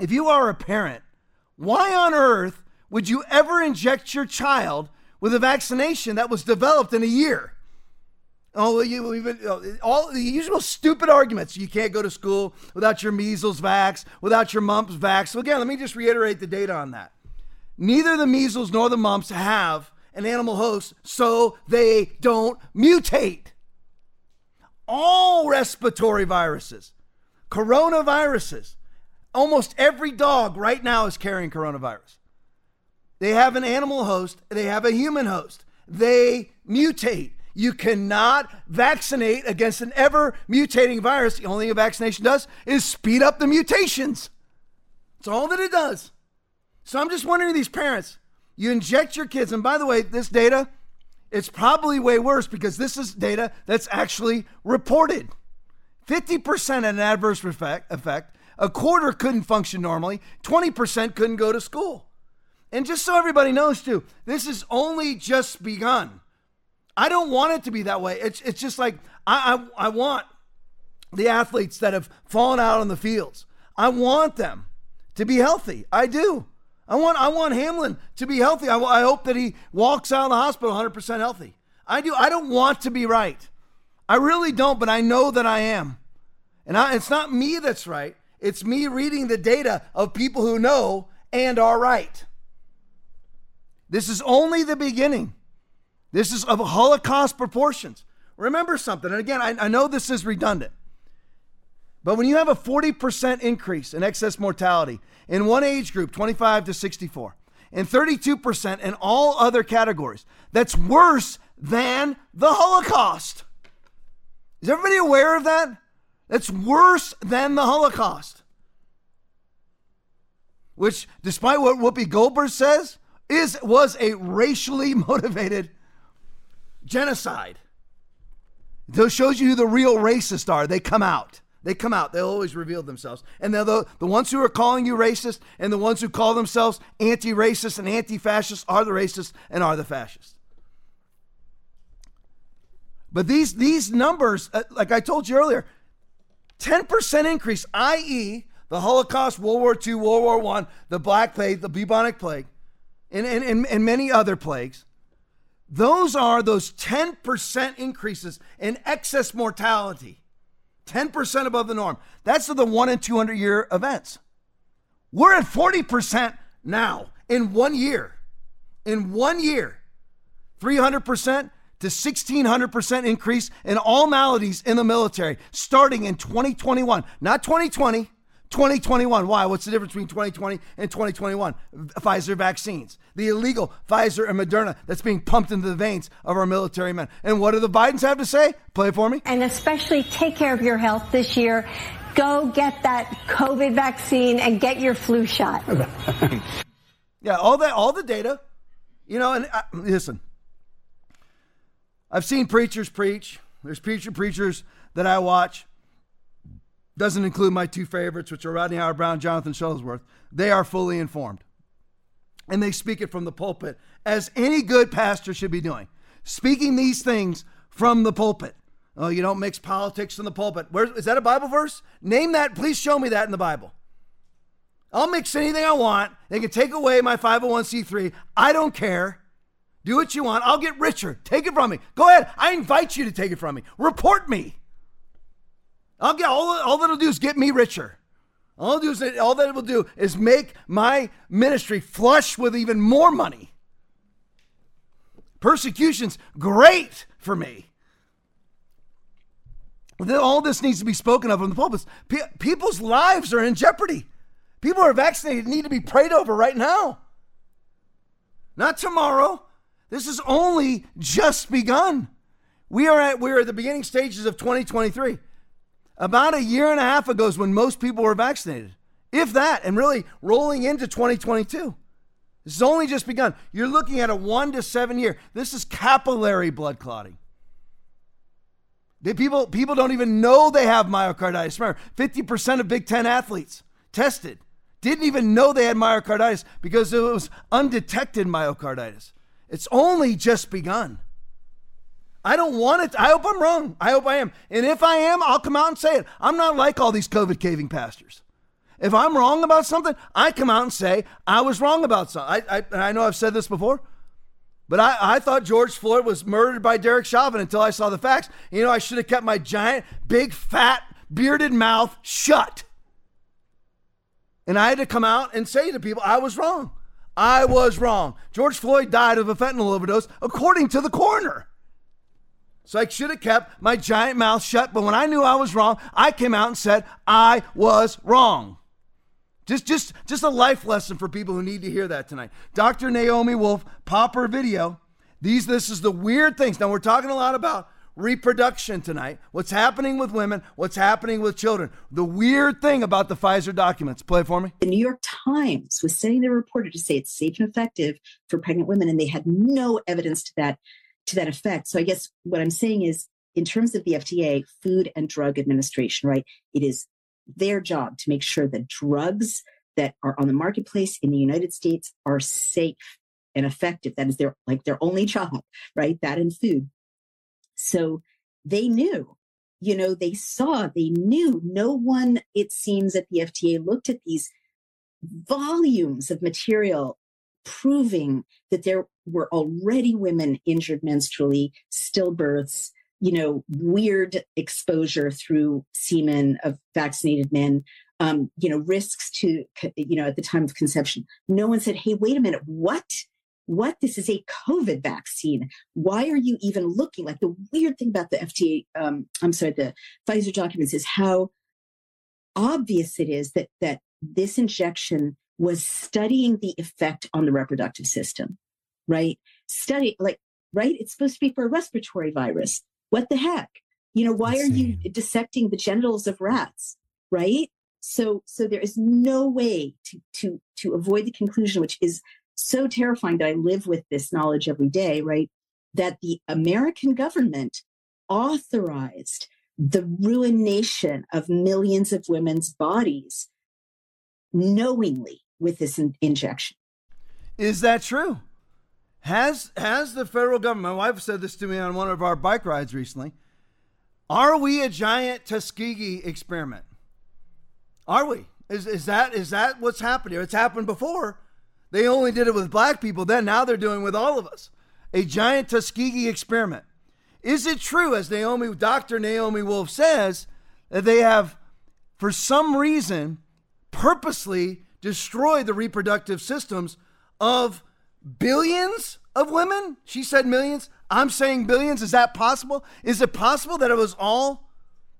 if you are a parent, why on earth would you ever inject your child with a vaccination that was developed in a year? Oh, you even oh, all the usual stupid arguments. You can't go to school without your measles vax, without your mumps vax. So again, let me just reiterate the data on that. Neither the measles nor the mumps have an animal host, so they don't mutate. All respiratory viruses, coronaviruses, almost every dog right now is carrying coronavirus. They have an animal host, they have a human host. They mutate. You cannot vaccinate against an ever mutating virus. The only thing a vaccination does is speed up the mutations. That's all that it does. So I'm just wondering these parents, you inject your kids, and by the way, this data, it's probably way worse because this is data that's actually reported. 50% had an adverse effect, effect. A quarter couldn't function normally. 20% couldn't go to school. And just so everybody knows, too, this has only just begun. I don't want it to be that way. It's it's just like I, I, I want the athletes that have fallen out on the fields. I want them to be healthy. I do. I want I want Hamlin to be healthy. I, I hope that he walks out of the hospital 100% healthy. I do. I don't want to be right. I really don't, but I know that I am. And I, it's not me that's right. It's me reading the data of people who know and are right. This is only the beginning. This is of Holocaust proportions. Remember something, and again, I, I know this is redundant, but when you have a 40% increase in excess mortality in one age group, 25 to 64, and 32% in all other categories, that's worse than the Holocaust. Is everybody aware of that? That's worse than the Holocaust. Which, despite what Whoopi Goldberg says, is was a racially motivated genocide. It shows you who the real racists are. They come out. They come out. They'll always reveal themselves. And the, the ones who are calling you racist and the ones who call themselves anti racist and anti fascist are the racists and are the fascists. But these, these numbers, uh, like I told you earlier, 10% increase, i.e., the Holocaust, World War II, World War I, the Black Plague, the bubonic plague, and, and, and, and many other plagues. Those are those 10% increases in excess mortality. 10% above the norm. That's the one in 200 year events. We're at 40% now in one year. In one year, 300% to 1600% increase in all maladies in the military starting in 2021, not 2020. 2021. Why? What's the difference between 2020 and 2021? Pfizer vaccines, the illegal Pfizer and Moderna that's being pumped into the veins of our military men. And what do the Bidens have to say? Play it for me. And especially take care of your health this year. Go get that COVID vaccine and get your flu shot. yeah, all that, all the data. You know, and uh, listen, I've seen preachers preach. There's preacher preachers that I watch doesn't include my two favorites, which are Rodney Howard-Browne, Jonathan Shuttlesworth. They are fully informed. And they speak it from the pulpit, as any good pastor should be doing. Speaking these things from the pulpit. Oh, you don't mix politics in the pulpit. Where, is that a Bible verse? Name that. Please show me that in the Bible. I'll mix anything I want. They can take away my 501c3. I don't care. Do what you want. I'll get richer. Take it from me. Go ahead. I invite you to take it from me. Report me. I'll get all, all that'll do is get me richer. All, do is, all that it will do is make my ministry flush with even more money. Persecution's great for me. All this needs to be spoken of in the pulpits. people's lives are in jeopardy. People who are vaccinated need to be prayed over right now. Not tomorrow. This has only just begun. We are at we're at the beginning stages of 2023. About a year and a half ago is when most people were vaccinated, if that, and really rolling into 2022. This has only just begun. You're looking at a one to seven year. This is capillary blood clotting. They, people, people don't even know they have myocarditis. Remember, 50% of Big Ten athletes tested didn't even know they had myocarditis because it was undetected myocarditis. It's only just begun. I don't want it. I hope I'm wrong. I hope I am. And if I am, I'll come out and say it. I'm not like all these COVID caving pastors. If I'm wrong about something, I come out and say I was wrong about something. I, I, I know I've said this before, but I, I thought George Floyd was murdered by Derek Chauvin until I saw the facts. You know, I should have kept my giant, big, fat, bearded mouth shut. And I had to come out and say to people, I was wrong. I was wrong. George Floyd died of a fentanyl overdose, according to the coroner. So I should have kept my giant mouth shut. But when I knew I was wrong, I came out and said I was wrong. Just, just, just a life lesson for people who need to hear that tonight. Dr. Naomi Wolf, popper video. These, this is the weird things. Now we're talking a lot about reproduction tonight. What's happening with women? What's happening with children? The weird thing about the Pfizer documents. Play for me. The New York Times was sending their reporter to say it's safe and effective for pregnant women, and they had no evidence to that to that effect. So I guess what I'm saying is, in terms of the FDA, Food and Drug Administration, right? It is their job to make sure that drugs that are on the marketplace in the United States are safe and effective. That is their like their only job, right? That and food. So they knew, you know, they saw, they knew. No one, it seems, at the FDA looked at these volumes of material proving that there were already women injured menstrually, stillbirths, you know, weird exposure through semen of vaccinated men, um, you know, risks to, you know, at the time of conception. No one said, hey, wait a minute, what? What? This is a COVID vaccine. Why are you even looking? Like the weird thing about the FDA, um, I'm sorry, the Pfizer documents is how obvious it is that that this injection was studying the effect on the reproductive system, right? Study, like, right? It's supposed to be for a respiratory virus. What the heck? You know, why are you dissecting the genitals of rats, right? So, so there is no way to, to, to avoid the conclusion, which is so terrifying that I live with this knowledge every day, right? That the American government authorized the ruination of millions of women's bodies knowingly with this in- injection. Is that true? Has has the federal government? My wife said this to me on one of our bike rides recently. Are we a giant Tuskegee experiment? Are we? Is is that is that what's happening? It's happened before. They only did it with black people. Then now they're doing it with all of us. A giant Tuskegee experiment. Is it true, as Naomi, Dr. Naomi Wolf says, that they have, for some reason, purposely destroyed the reproductive systems of billions of women? She said millions. I'm saying billions. Is that possible? Is it possible that it was all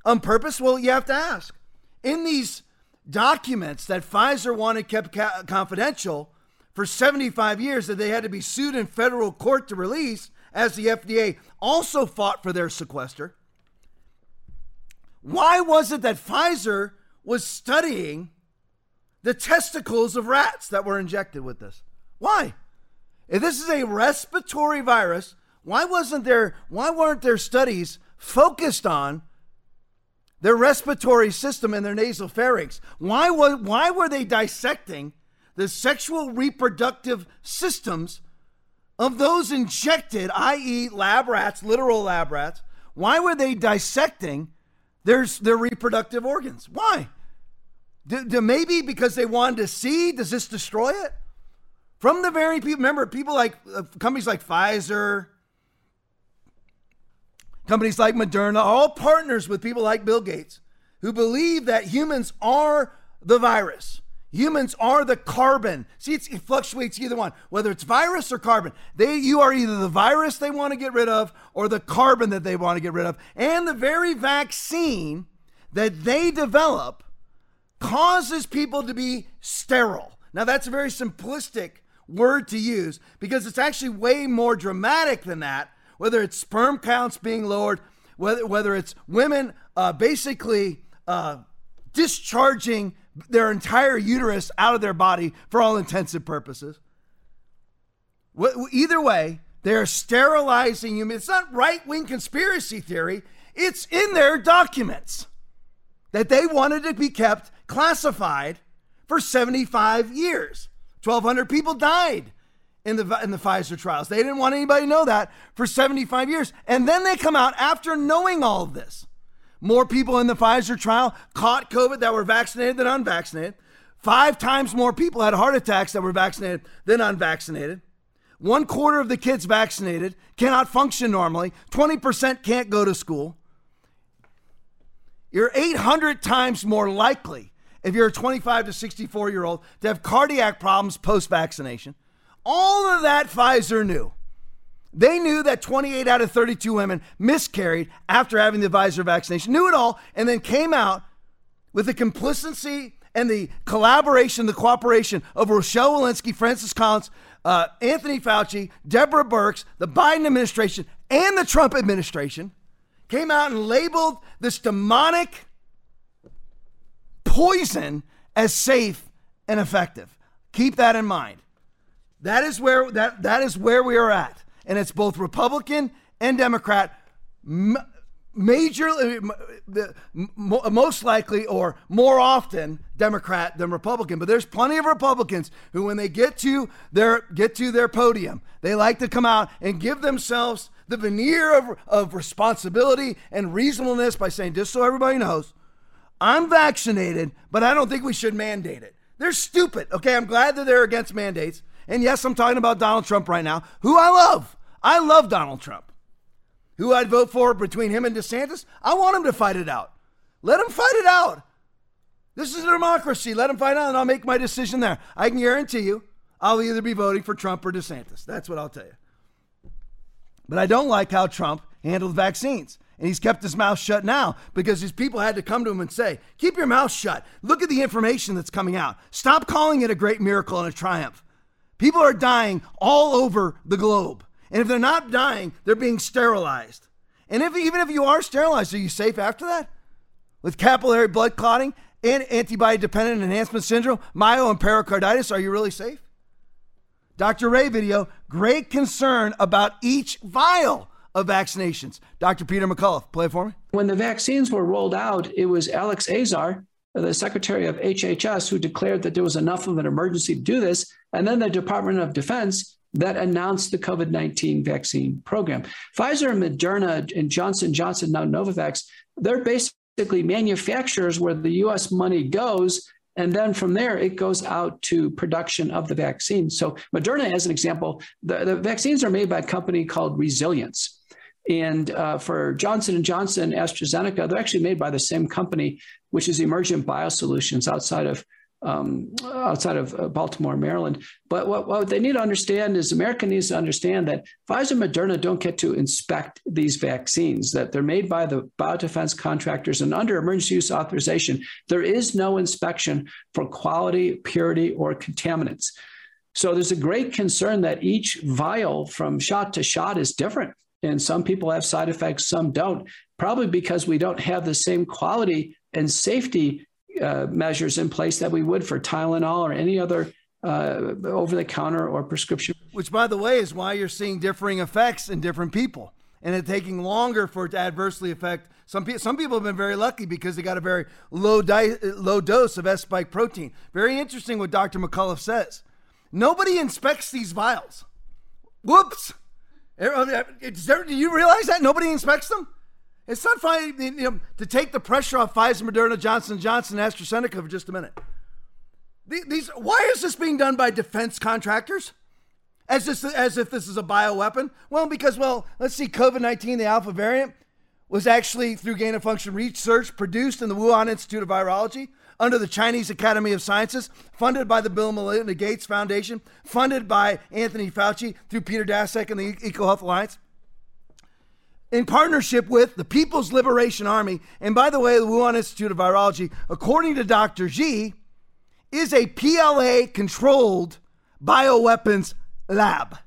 on purpose? Well, you have to ask. In these documents that Pfizer wanted kept ca- confidential for 75 years, that they had to be sued in federal court to release, as the FDA also fought for their sequester. Why was it that Pfizer was studying the testicles of rats that were injected with this? Why? If this is a respiratory virus, why wasn't there why weren't there studies focused on their respiratory system and their nasal pharynx? Why was why were they dissecting the sexual reproductive systems of those injected, i.e., lab rats, literal lab rats, why were they dissecting their, their reproductive organs? Why? Do, maybe because they wanted to see, does this destroy it? From the very people, remember, people like uh, companies like Pfizer, companies like Moderna, all partners with people like Bill Gates who believe that humans are the virus. Humans are the carbon. See, it fluctuates either one, whether it's virus or carbon. They, you are either the virus they want to get rid of or the carbon that they want to get rid of. And the very vaccine that they develop causes people to be sterile. Now, that's a very simplistic word to use because it's actually way more dramatic than that. Whether it's sperm counts being lowered, whether whether it's women uh, basically uh, discharging their entire uterus out of their body for all intensive purposes. Either way, they're sterilizing you. It's not right wing conspiracy theory, it's in their documents that they wanted to be kept classified for 75 years. 1,200 people died in the, in the Pfizer trials. They didn't want anybody to know that for 75 years. And then they come out after knowing all of this more people in the Pfizer trial caught COVID that were vaccinated than unvaccinated. Five times more people had heart attacks that were vaccinated than unvaccinated. One quarter of the kids vaccinated cannot function normally. 20% can't go to school. You're 800 times more likely if you're a 25 to 64 year old to have cardiac problems post vaccination. All of that Pfizer knew. They knew that 28 out of 32 women miscarried after having the Pfizer vaccination, knew it all, and then came out with the complicity and the collaboration, the cooperation of Rochelle Walensky, Francis Collins, uh, Anthony Fauci, Deborah Birx, the Biden administration, and the Trump administration came out and labeled this demonic poison as safe and effective. Keep that in mind. That is where that, that is where we are at and it's both Republican and Democrat. Major, uh, the most likely or more often Democrat than Republican, but there's plenty of Republicans who, when they get to their get to their podium, they like to come out and give themselves the veneer of, of responsibility and reasonableness by saying, just so everybody knows, I'm vaccinated, but I don't think we should mandate it. They're stupid. Okay, I'm glad that they're against mandates. And yes, I'm talking about Donald Trump right now, who I love. I love Donald Trump. Who I'd vote for between him and DeSantis? I want him to fight it out. Let him fight it out. This is a democracy. Let him fight it out, and I'll make my decision there. I can guarantee you, I'll either be voting for Trump or DeSantis. That's what I'll tell you. But I don't like how Trump handled vaccines. And he's kept his mouth shut now because his people had to come to him and say, Keep your mouth shut. Look at the information that's coming out. Stop calling it a great miracle and a triumph. People are dying all over the globe. And if they're not dying, they're being sterilized. And if even if you are sterilized, are you safe after that? With capillary blood clotting and antibody dependent enhancement syndrome, myo and pericarditis, are you really safe? Dr. Ray video, great concern about each vial of vaccinations. Dr. Peter McCullough, play for me. When the vaccines were rolled out, it was Alex Azar, the Secretary of HHS, who declared that there was enough of an emergency to do this. And then the Department of Defense that announced the COVID-19 vaccine program. Pfizer, Moderna, and Johnson Johnson, now Novavax, they're basically manufacturers where the U.S. money goes and then from there, it goes out to production of the vaccine. So Moderna, as an example, the, the vaccines are made by a company called Resilience. And uh, for Johnson & Johnson, AstraZeneca, they're actually made by the same company, which is Emergent Biosolutions outside of um, outside of uh, Baltimore, Maryland. But what, what, they need to understand is America needs to understand that Pfizer and Moderna don't get to inspect these vaccines, that they're made by the biodefense contractors and under emergency use authorization. There is no inspection for quality, purity, or contaminants. So there's a great concern that each vial from shot to shot is different. And some people have side effects, some don't, probably because we don't have the same quality and safety uh, measures in place that we would for Tylenol or any other uh, over the counter or prescription. Which, by the way, is why you're seeing differing effects in different people and it taking longer for it to adversely affect some people. Some people have been very lucky because they got a very low, di- low dose of S spike protein. Very interesting what Dr. McCullough says. Nobody inspects these vials. Whoops. Er, do you realize that? Nobody inspects them? It's not fine you know, to take the pressure off Pfizer, Moderna, Johnson Johnson, AstraZeneca for just a minute. These, why is this being done by defense contractors? As, this, as if this is a bioweapon? Well, because, well, let's see, COVID 19, the alpha variant, was actually through gain of function research produced in the Wuhan Institute of Virology under the Chinese Academy of Sciences, funded by the Bill and Melinda Gates Foundation, funded by Anthony Fauci through Peter Daszak and the EcoHealth Alliance in partnership with the People's Liberation Army. And by the way, the Wuhan Institute of Virology, according to Dr. G, is a PLA controlled bioweapons lab.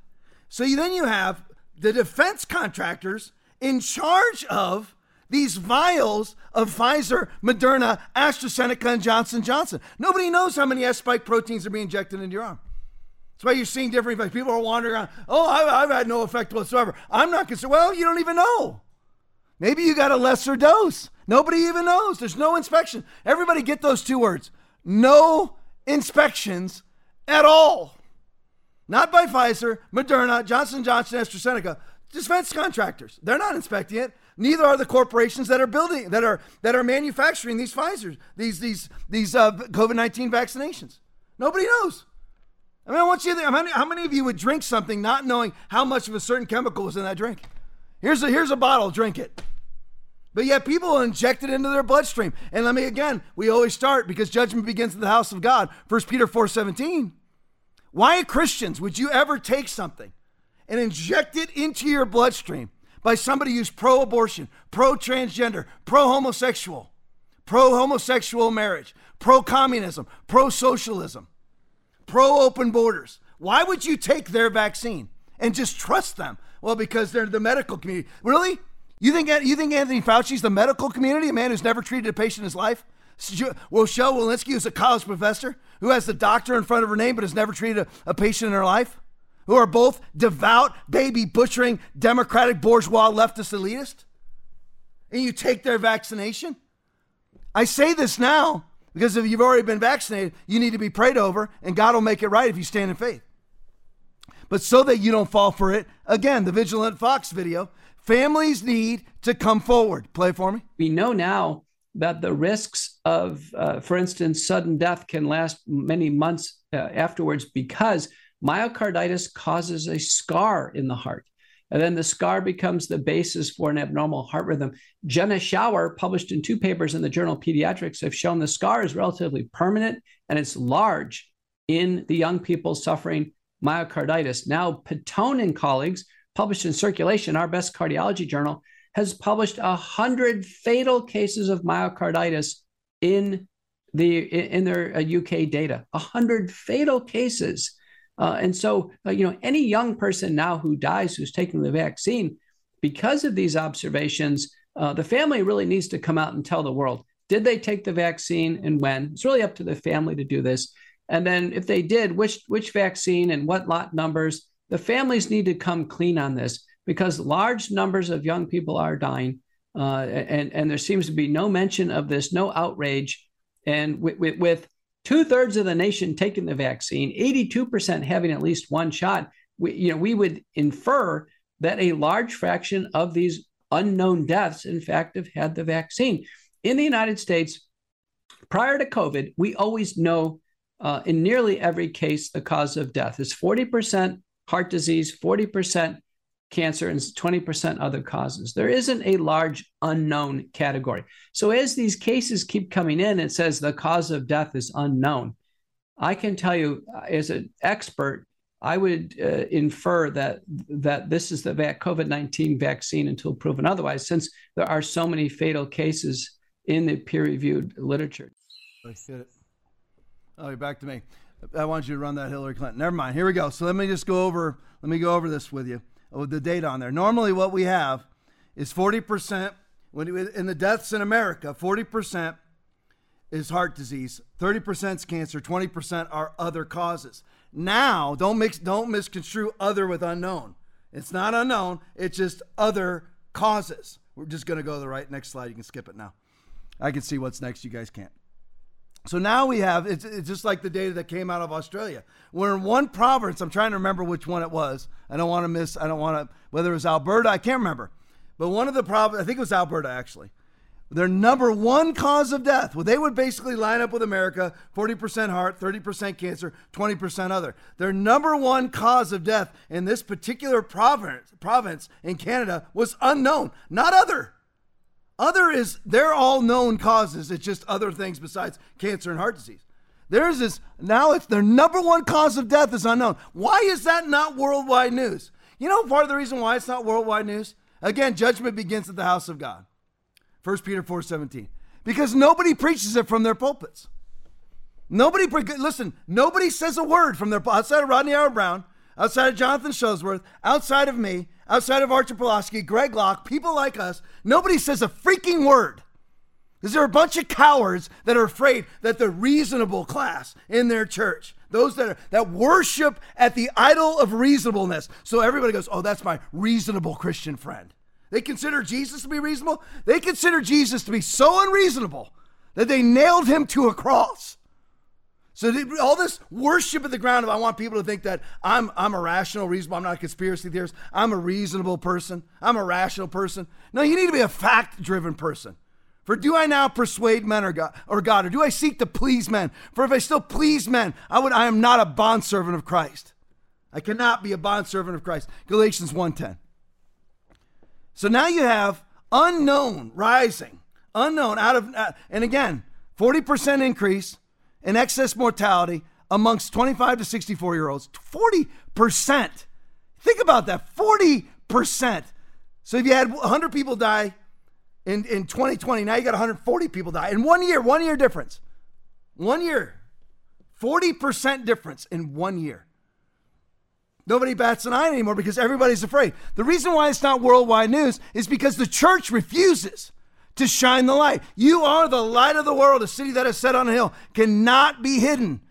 So you, then you have the defense contractors in charge of these vials of Pfizer, Moderna, AstraZeneca, and Johnson Johnson. Nobody knows how many S spike proteins are being injected into your arm. That's why you're seeing different effects. People are wandering around. Oh, I've, I've had no effect whatsoever. I'm not concerned. Well, you don't even know. Maybe you got a lesser dose. Nobody even knows. There's no inspection. Everybody get those two words. No inspections at all. Not by Pfizer, Moderna, Johnson Johnson, AstraZeneca. Defense contractors. They're not inspecting it. Neither are the corporations that are building that are that are manufacturing these Pfizer's, these these these uh, COVID nineteen vaccinations. Nobody knows. I mean, I want you to how many, how many of you would drink something not knowing how much of a certain chemical was in that drink? Here's a, here's a bottle, drink it. But yet people inject it into their bloodstream. And let me again, we always start because judgment begins in the house of God. 1 Peter 4 17. Why, Christians, would you ever take something and inject it into your bloodstream by somebody who's pro abortion, pro transgender, pro homosexual, pro homosexual marriage, pro communism, pro socialism? pro open borders. Why would you take their vaccine and just trust them? Well, because they're the medical community. Really? You think you think Anthony Fauci's the medical community, a man who's never treated a patient in his life? Rochelle Walensky is a college professor who has the doctor in front of her name but has never treated a, a patient in her life, who are both devout, baby butchering, democratic bourgeois leftist elitist, and you take their vaccination? I say this now because if you've already been vaccinated, you need to be prayed over, and God will make it right if you stand in faith. But so that you don't fall for it, again, the Vigilant Fox video, families need to come forward. Play for me. We know now that the risks of, uh, for instance, sudden death can last many months uh, afterwards because myocarditis causes a scar in the heart. And then the scar becomes the basis for an abnormal heart rhythm. Jenna Schauer, published in two papers in the journal Pediatrics, have shown the scar is relatively permanent and it's large in the young people suffering myocarditis. Now, Patone and colleagues, published in Circulation, our best cardiology journal, has published 100 fatal cases of myocarditis in the in their UK uh, data. 100 fatal cases uh, and so, uh, you know, any young person now who dies who's taking the vaccine, because of these observations, uh, the family really needs to come out and tell the world did they take the vaccine and when? It's really up to the family to do this. And then, if they did, which which vaccine and what lot numbers? The families need to come clean on this because large numbers of young people are dying. Uh, and, and there seems to be no mention of this, no outrage. And with, with, with two thirds of the nation taking the vaccine, 82% having at least one shot, we, you know, we would infer that a large fraction of these unknown deaths, in fact, have had the vaccine. In the United States, prior to COVID, we always know uh, in nearly every case the cause of death is 40% heart disease, 40% cancer, and 20% other causes. There isn't a large unknown category. So as these cases keep coming in, it says the cause of death is unknown. I can tell you, uh, as an expert, I would uh, infer that that this is the COVID nineteen vaccine until proven otherwise, since there are so many fatal cases in the peer reviewed literature. Let's get it. Oh, you're back to me. I want you to run that Hillary Clinton. Never mind. Here we go. So let me just go over. Let me go over this with you the data on there. Normally, what we have is 40% when in the deaths in America. 40% is heart disease, 30% is cancer, 20% are other causes. Now, don't mix, don't misconstrue other with unknown. It's not unknown. It's just other causes. We're just going to go to the right next slide. You can skip it now. I can see what's next. You guys can't. So now we have it's, it's just like the data that came out of Australia. We're in one province. I'm trying to remember which one it was. I don't want to miss. I don't want to whether it was Alberta. I can't remember. But one of the provinces, I think it was Alberta actually. Their number one cause of death. Well, they would basically line up with America 40% heart, 30% cancer, 20% other. Their number one cause of death in this particular province, province in Canada was unknown, not other. Other is, they're all known causes. It's just other things besides cancer and heart disease. There's this, now it's their number one cause of death is unknown. Why is that not worldwide news? You know, part of the reason why it's not worldwide news? Again, judgment begins at the house of God. 1 Peter 4 17. Because nobody preaches it from their pulpits. Nobody, pre- listen, nobody says a word from their, outside of Rodney Howard-Browne, outside of Jonathan Shuttlesworth, outside of me, outside of Artur Pawlowski, Greg Locke, people like us, nobody says a freaking word. Because there are a bunch of cowards that are afraid that the reasonable class in their church, those that are, that worship at the idol of reasonableness. So everybody goes, "Oh, that's my reasonable Christian friend." They consider Jesus to be reasonable. They consider Jesus to be so unreasonable that they nailed him to a cross. So all this worship at the ground of I want people to think that I'm I'm a rational, reasonable. I'm not a conspiracy theorist. I'm a reasonable person. I'm a rational person. No, you need to be a fact-driven person. For do I now persuade men or God, or God, or do I seek to please men? For if I still please men, I would I am not a bondservant of Christ. I cannot be a bondservant of Christ. Galatians 1:10. So now you have unknown rising, unknown out of, uh, and again, 40% increase in excess mortality amongst 25 to 64 year olds. 40%. Think about that 40%. So if you had 100 people die in, in 2020, now you got 140 people die in one year, one year difference. One year. 40% difference in one year. Nobody bats an eye anymore because everybody's afraid. The reason why it's not worldwide news is because the church refuses to shine the light. You are the light of the world. A city that is set on a hill cannot be hidden.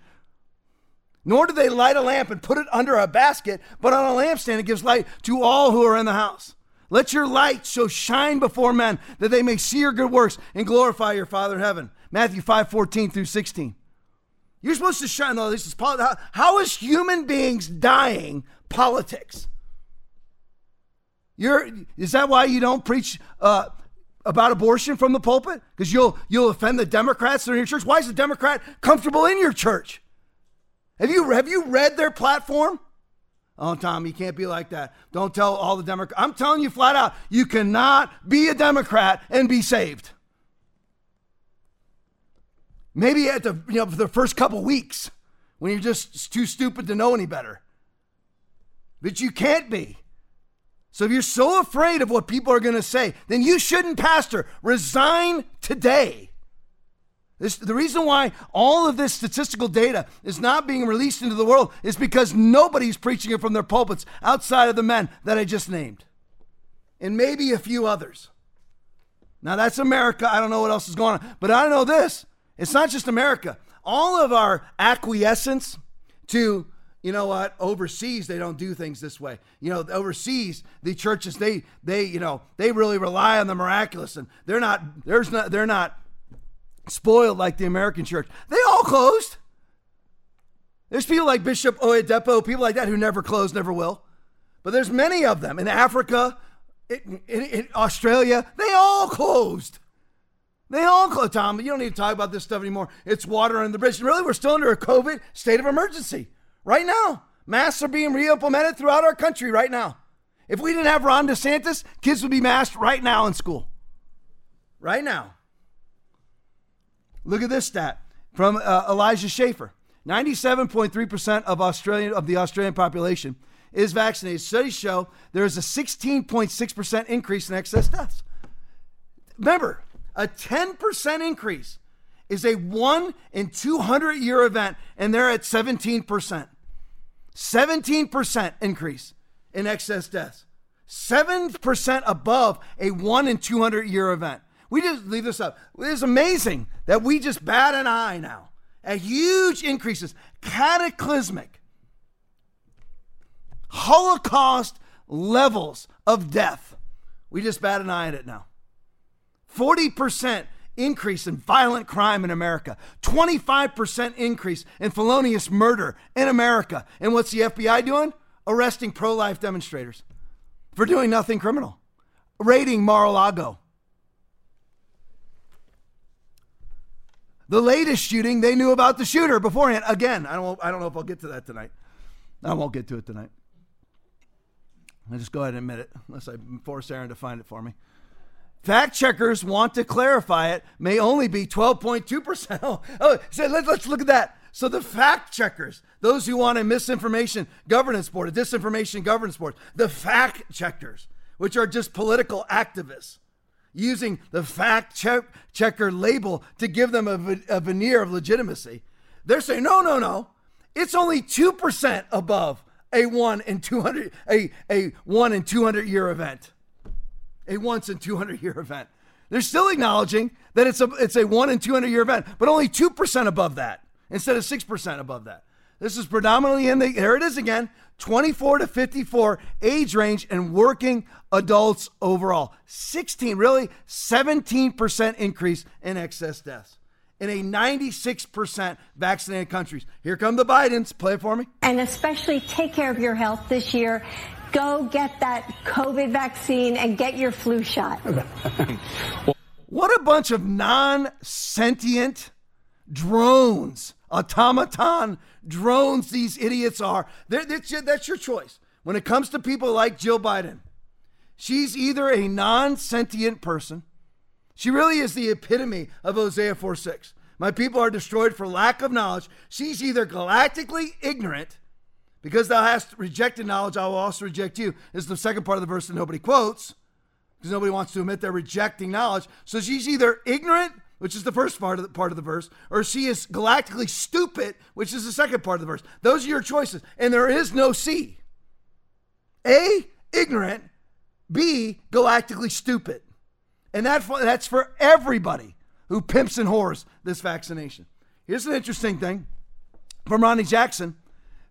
Nor do they light a lamp and put it under a basket, but on a lampstand it gives light to all who are in the house. Let your light so shine before men that they may see your good works and glorify your Father in heaven. Matthew 5 14 through 16. You're supposed to shine. This is how, how is human beings dying politics? You're, is that why you don't preach uh, about abortion from the pulpit? Because you'll you'll offend the Democrats that are in your church. Why is the Democrat comfortable in your church? Have you have you read their platform? Oh, Tom, you can't be like that. Don't tell all the Democrats. I'm telling you flat out, you cannot be a Democrat and be saved. Maybe at the you know for the first couple weeks when you're just too stupid to know any better. But you can't be. So if you're so afraid of what people are going to say, then you shouldn't pastor. Resign today. This, the reason why all of this statistical data is not being released into the world is because nobody's preaching it from their pulpits outside of the men that I just named, and maybe a few others. Now that's America. I don't know what else is going on, but I know this: it's not just America. All of our acquiescence to you know what? Overseas, they don't do things this way. You know, overseas, the churches they they you know they really rely on the miraculous, and they're not there's not they're not spoiled like the American church. They all closed. There's people like Bishop Oyedepo, people like that who never close, never will. But there's many of them in Africa, in, in, in Australia. They all closed. They all closed. Tom, you don't need to talk about this stuff anymore. It's water under the bridge. Really, we're still under a COVID state of emergency right now. Masks are being re-implemented throughout our country right now. If we didn't have Ron DeSantis, kids would be masked right now in school. Right now. Look at this stat from uh, Elijah Schaffer. 97.3% of Australian of the Australian population is vaccinated. Studies show there is a 16.6% increase in excess deaths. Remember, a 10% increase is a 1 in 200 year event and they're at 17%. 17% increase in excess deaths. 7% above a 1 in 200 year event. We just leave this up. It's amazing that we just bat an eye now at huge increases, cataclysmic, Holocaust levels of death. We just bat an eye at it now. 40% increase in violent crime in America, 25% increase in felonious murder in America. And what's the FBI doing? Arresting pro life demonstrators for doing nothing criminal, raiding Mar a Lago. The latest shooting, they knew about the shooter beforehand. Again, I don't, I don't know if I'll get to that tonight. I won't get to it tonight. I'll just go ahead and admit it, unless I force Aaron to find it for me. Fact checkers want to clarify it may only be 12.2%. Oh, so let, let's look at that. So the fact checkers, those who want a misinformation governance board, a disinformation governance board, the fact checkers, which are just political activists, using the fact check, checker label to give them a, a veneer of legitimacy. They're saying, no, no, no. It's only 2% above a one in 200, a, a one in 200 year event a once in 200 year event. They're still acknowledging that it's a it's a one in 200 year event, but only 2% above that instead of 6% above that. This is predominantly in the here it is again, 24 to 54 age range and working adults overall. 16 really 17% increase in excess deaths in a 96% vaccinated countries. Here come the Bidens. Play it for me. And especially take care of your health this year. Go get that COVID vaccine and get your flu shot. what a bunch of non sentient drones, automaton drones these idiots are. That's your, that's your choice. When it comes to people like Jill Biden, she's either a non sentient person, she really is the epitome of Hosea 4 6. My people are destroyed for lack of knowledge. She's either galactically ignorant because thou hast rejected knowledge, I will also reject you. This is the second part of the verse that nobody quotes because nobody wants to admit they're rejecting knowledge. So she's either ignorant, which is the first part of the part of the verse, or she is galactically stupid, which is the second part of the verse. Those are your choices, and there is no C. A, ignorant. B, galactically stupid. And that, that's for everybody who pimps and whores this vaccination. Here's an interesting thing from Ronny Jackson.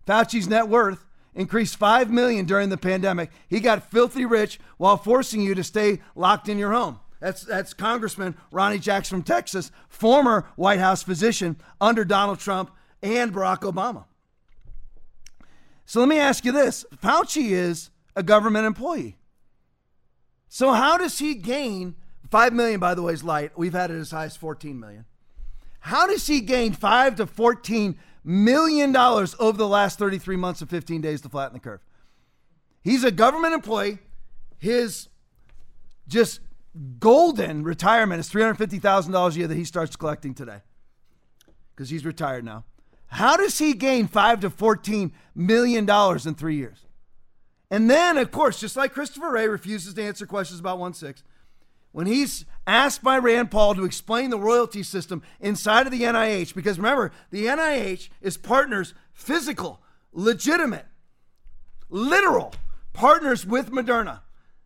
Fauci's net worth increased 5 million during the pandemic. He got filthy rich while forcing you to stay locked in your home. That's that's Congressman Ronny Jackson from Texas, former White House physician under Donald Trump and Barack Obama. So let me ask you this. Fauci is a government employee. So how does he gain 5 million by the way is light. We've had it as high as 14 million. How does he gain 5 to 14 million dollars over the last 33 months and 15 days to flatten the curve. He's a government employee. His just golden retirement is $350,000 a year that he starts collecting today because he's retired now. How does he gain 5 to 14 million dollars in 3 years? And then of course, just like Christopher Wray refuses to answer questions about 1 6, when he's asked by Rand Paul to explain the royalty system inside of the NIH, because remember, the NIH is partners, physical, legitimate, literal partners with Moderna.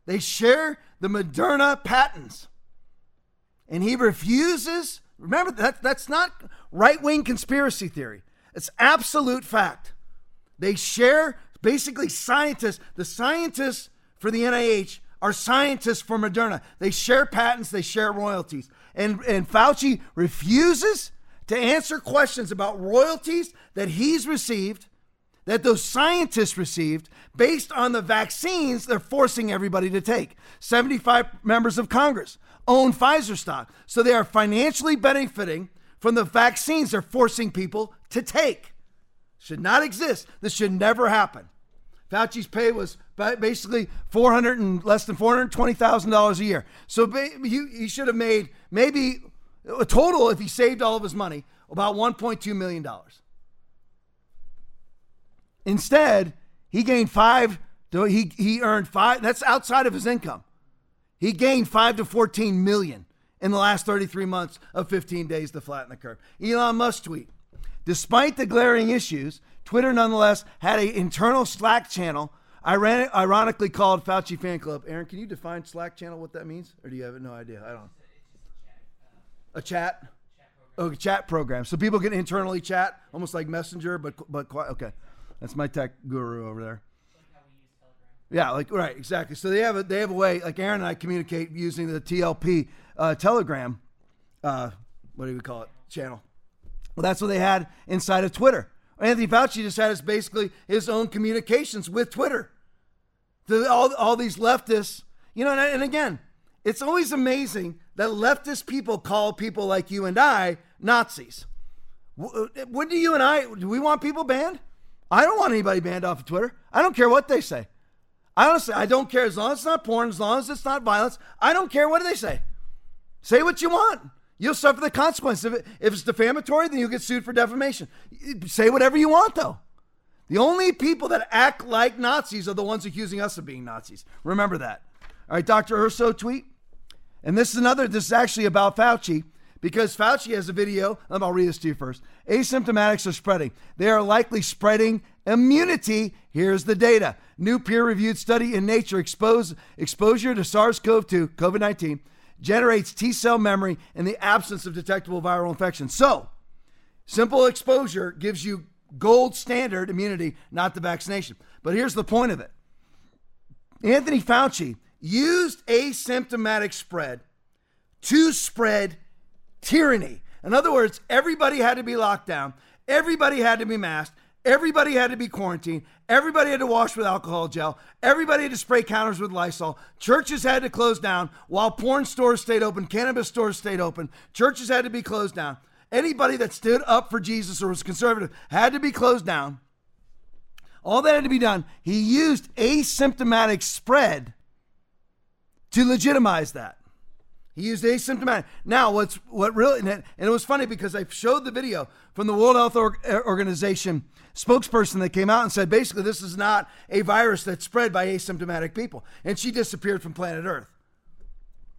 They share the Moderna patents. And he refuses, remember, that, that's not right wing conspiracy theory, it's absolute fact. They share basically scientists. The scientists for the NIH are scientists for Moderna. They share patents, they share royalties. And, and Fauci refuses to answer questions about royalties that he's received, that those scientists received, based on the vaccines they're forcing everybody to take. 75 members of Congress own Pfizer stock. So they are financially benefiting from the vaccines they're forcing people to take. Should not exist. This should never happen. Fauci's pay was basically four hundred and less than four hundred twenty thousand dollars a year. So he, he should have made maybe a total if he saved all of his money about one point two million dollars. Instead, he gained five. He he earned five. That's outside of his income. He gained five to fourteen million in the last 33 months of 15 days to flatten the curve. Elon Musk tweet. Despite the glaring issues, Twitter nonetheless had an internal Slack channel, ironically called Fauci Fan Club. Aaron, can you define Slack channel what that means? Or do you have no idea? I don't. A chat? Oh, a chat program. So people can internally chat, almost like Messenger, but but okay. That's my tech guru over there. Yeah, like right, exactly. So they have a they have a way. Like Aaron and I communicate using the TLP uh, Telegram. Uh, what do we call it? Channel. Well, that's what they had inside of Twitter. Anthony Fauci just had his basically his own communications with Twitter. The, all, all these leftists, you know, and, and again, it's always amazing that leftist people call people like you and I Nazis. Uh, when do you and I, do we want people banned? I don't want anybody banned off of Twitter. I don't care what they say. I honestly, I don't care as long as it's not porn, as long as it's not violence. I don't care what do they say. Say what you want. You'll suffer the consequence. If, it, if it's defamatory, then you'll get sued for defamation. Say whatever you want, though. The only people that act like Nazis are the ones accusing us of being Nazis. Remember that. All right, Dr. Urso tweet. And this is another, this is actually about Fauci because Fauci has a video. I'll read this to you first. Asymptomatics are spreading. They are likely spreading immunity. Here's the data. New peer reviewed study in Nature expose, exposure to SARS CoV 2, COVID 19, generates T cell memory in the absence of detectable viral infection. So, simple exposure gives you gold standard immunity, not the vaccination. But here's the point of it Anthony Fauci used asymptomatic spread to spread tyranny. In other words, everybody had to be locked down, everybody had to be masked, Everybody had to be quarantined. Everybody had to wash with alcohol gel. Everybody had to spray counters with Lysol. Churches had to close down while porn stores stayed open, cannabis stores stayed open. Churches had to be closed down. Anybody that stood up for Jesus or was conservative had to be closed down. All that had to be done. He used asymptomatic spread to legitimize that. He used asymptomatic. Now, what's what really and it was funny because I showed the video from the World Health er, Organization spokesperson that came out and said basically this is not a virus that's spread by asymptomatic people. And she disappeared from planet Earth.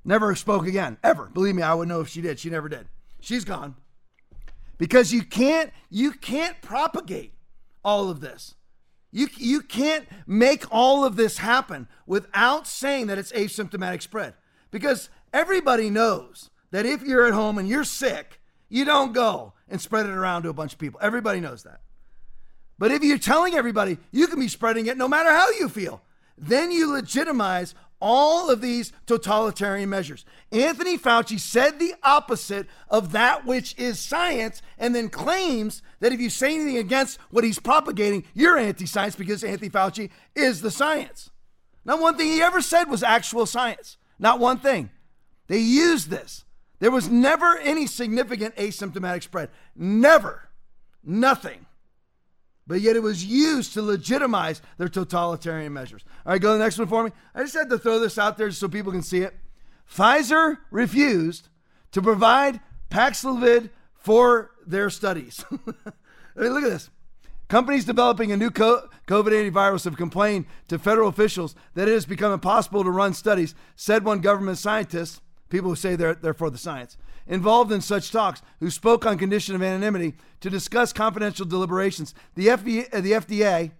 Never spoke again, ever. Believe me, I would know if she did. She never did. She's gone. Because you can't you can't propagate all of this. You, you can't make all of this happen without saying that it's asymptomatic spread. Because everybody knows that if you're at home and you're sick, you don't go and spread it around to a bunch of people. Everybody knows that. But if you're telling everybody you can be spreading it no matter how you feel, then you legitimize all of these totalitarian measures. Anthony Fauci said the opposite of that which is science and then claims that if you say anything against what he's propagating, you're anti science because Anthony Fauci is the science. Not one thing he ever said was actual science. Not one thing. They used this. There was never any significant asymptomatic spread. Never. Nothing but yet it was used to legitimize their totalitarian measures. All right, go to the next one for me. I just had to throw this out there so people can see it. Pfizer refused to provide Paxlovid for their studies. Look at this. Companies developing a new COVID antivirus have complained to federal officials that it has become impossible to run studies, said one government scientist, people who say they're, they're for the science involved in such talks who spoke on condition of anonymity to discuss confidential deliberations. The FDA, uh, the FDA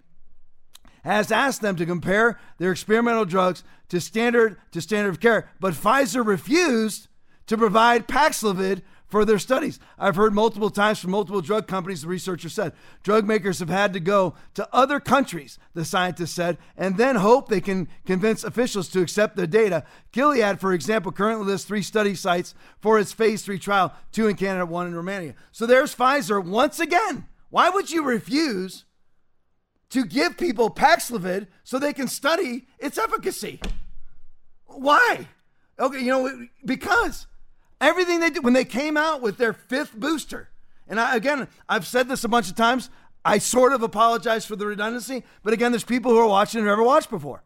has asked them to compare their experimental drugs to standard to standard of care, but Pfizer refused to provide Paxlovid for their studies. I've heard multiple times from multiple drug companies, the researcher said, drug makers have had to go to other countries, the scientist said, and then hope they can convince officials to accept the data. Gilead, for example, currently lists three study sites for its phase three trial, two in Canada, one in Romania. So there's Pfizer once again. Why would you refuse to give people Paxlovid so they can study its efficacy? Why? Okay, you know, because everything they did when they came out with their fifth booster, and I, again, I've said this a bunch of times. I sort of apologize for the redundancy, but again, there's people who are watching and never watched before.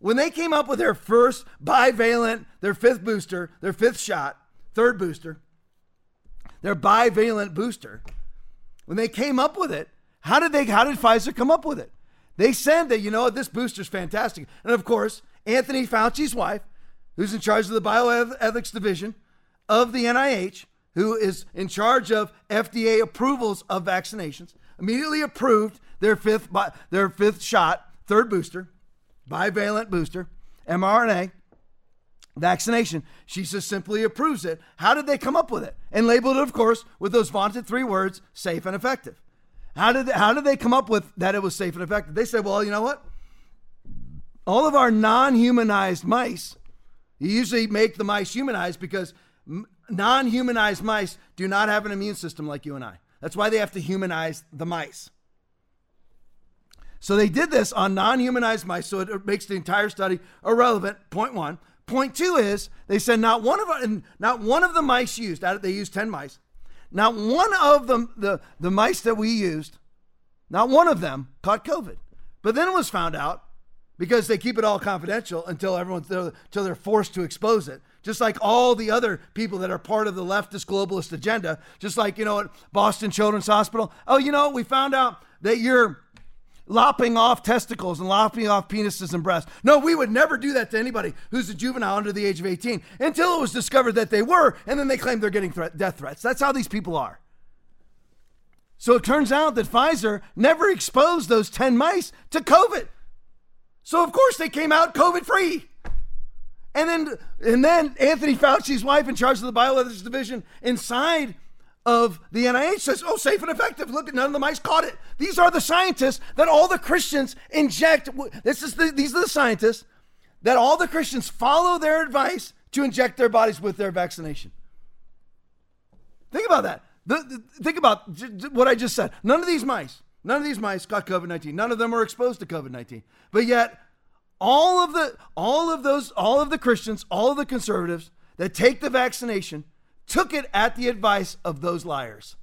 When they came up with their first bivalent, their fifth booster, their fifth shot, third booster, their bivalent booster, when they came up with it, how did they? How did Pfizer come up with it? They said that you know this booster's fantastic, and of course, Anthony Fauci's wife, who's in charge of the bioethics division of the NIH, who is in charge of FDA approvals of vaccinations, immediately approved their fifth their fifth shot, third booster, bivalent booster, mRNA vaccination. She just simply approves it. How did they come up with it? And labeled it, of course, with those vaunted three words, safe and effective. How did they, how did they come up with that it was safe and effective? They said, well, you know what? All of our non-humanized mice, you usually make the mice humanized because non humanized mice do not have an immune system like you and I. That's why they have to humanize the mice. So they did this on non humanized mice, so it makes the entire study irrelevant. Point one. Point two is they said not one of not one of the mice used. They used ten mice. Not one of them the the mice that we used, not one of them caught COVID. But then it was found out because they keep it all confidential until everyone's until they're forced to expose it just like all the other people that are part of the leftist globalist agenda, just like, you know, at Boston Children's Hospital. Oh, you know, we found out that you're lopping off testicles and lopping off penises and breasts. No, we would never do that to anybody who's a juvenile under the age of 18 until it was discovered that they were, and then they claim they're getting threat, death threats. That's how these people are. So it turns out that Pfizer never exposed those 10 mice to COVID. So, of course, they came out COVID free. And then and then Anthony Fauci's wife in charge of the bioethics division inside of the NIH says, "Oh, safe and effective. Look, at none of the mice caught it. These are the scientists that all the Christians inject. This is the, these are the scientists that all the Christians follow their advice to inject their bodies with their vaccination. Think about that. The, the, think about what I just said. None of these mice, none of these mice got COVID nineteen. None of them were exposed to COVID nineteen. But yet all of the all of those all of the Christians, all of the conservatives that take the vaccination took it at the advice of those liars.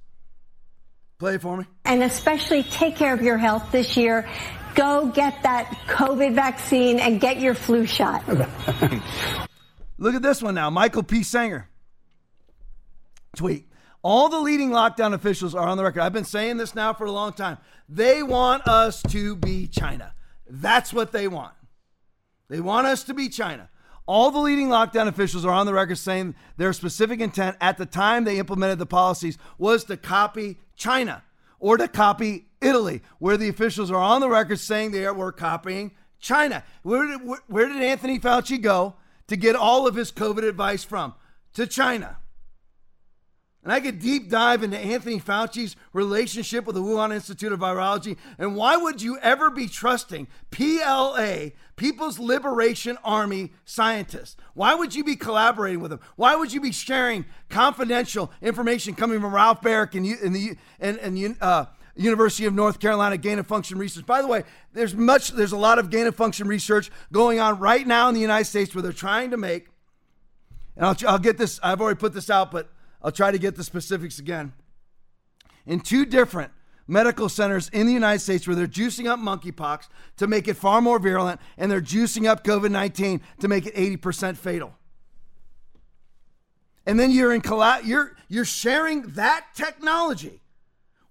Play it for me. And especially take care of your health this year. Go get that COVID vaccine and get your flu shot. Look at this one now. Michael P. Senger. Tweet. All the leading lockdown officials are on the record. I've been saying this now for a long time. They want us to be China. That's what they want. They want us to be China. All the leading lockdown officials are on the record saying their specific intent at the time they implemented the policies was to copy China or to copy Italy, where the officials are on the record saying they were copying China. Where did, where, did Anthony Fauci go to get all of his COVID advice from? To China. And I could deep dive into Anthony Fauci's relationship with the Wuhan Institute of Virology. And why would you ever be trusting PLA, People's Liberation Army scientists? Why would you be collaborating with them? Why would you be sharing confidential information coming from Ralph Baric and, and the and, and uh, University of North Carolina gain of function research. By the way, there's much, there's a lot of gain of function research going on right now in the United States where they're trying to make, and I'll, I'll get this, I've already put this out, but I'll try to get the specifics again. In two different medical centers in the United States where they're juicing up monkeypox to make it far more virulent, and they're juicing up COVID 19 to make it 80% fatal. And then you're in you're you're sharing that technology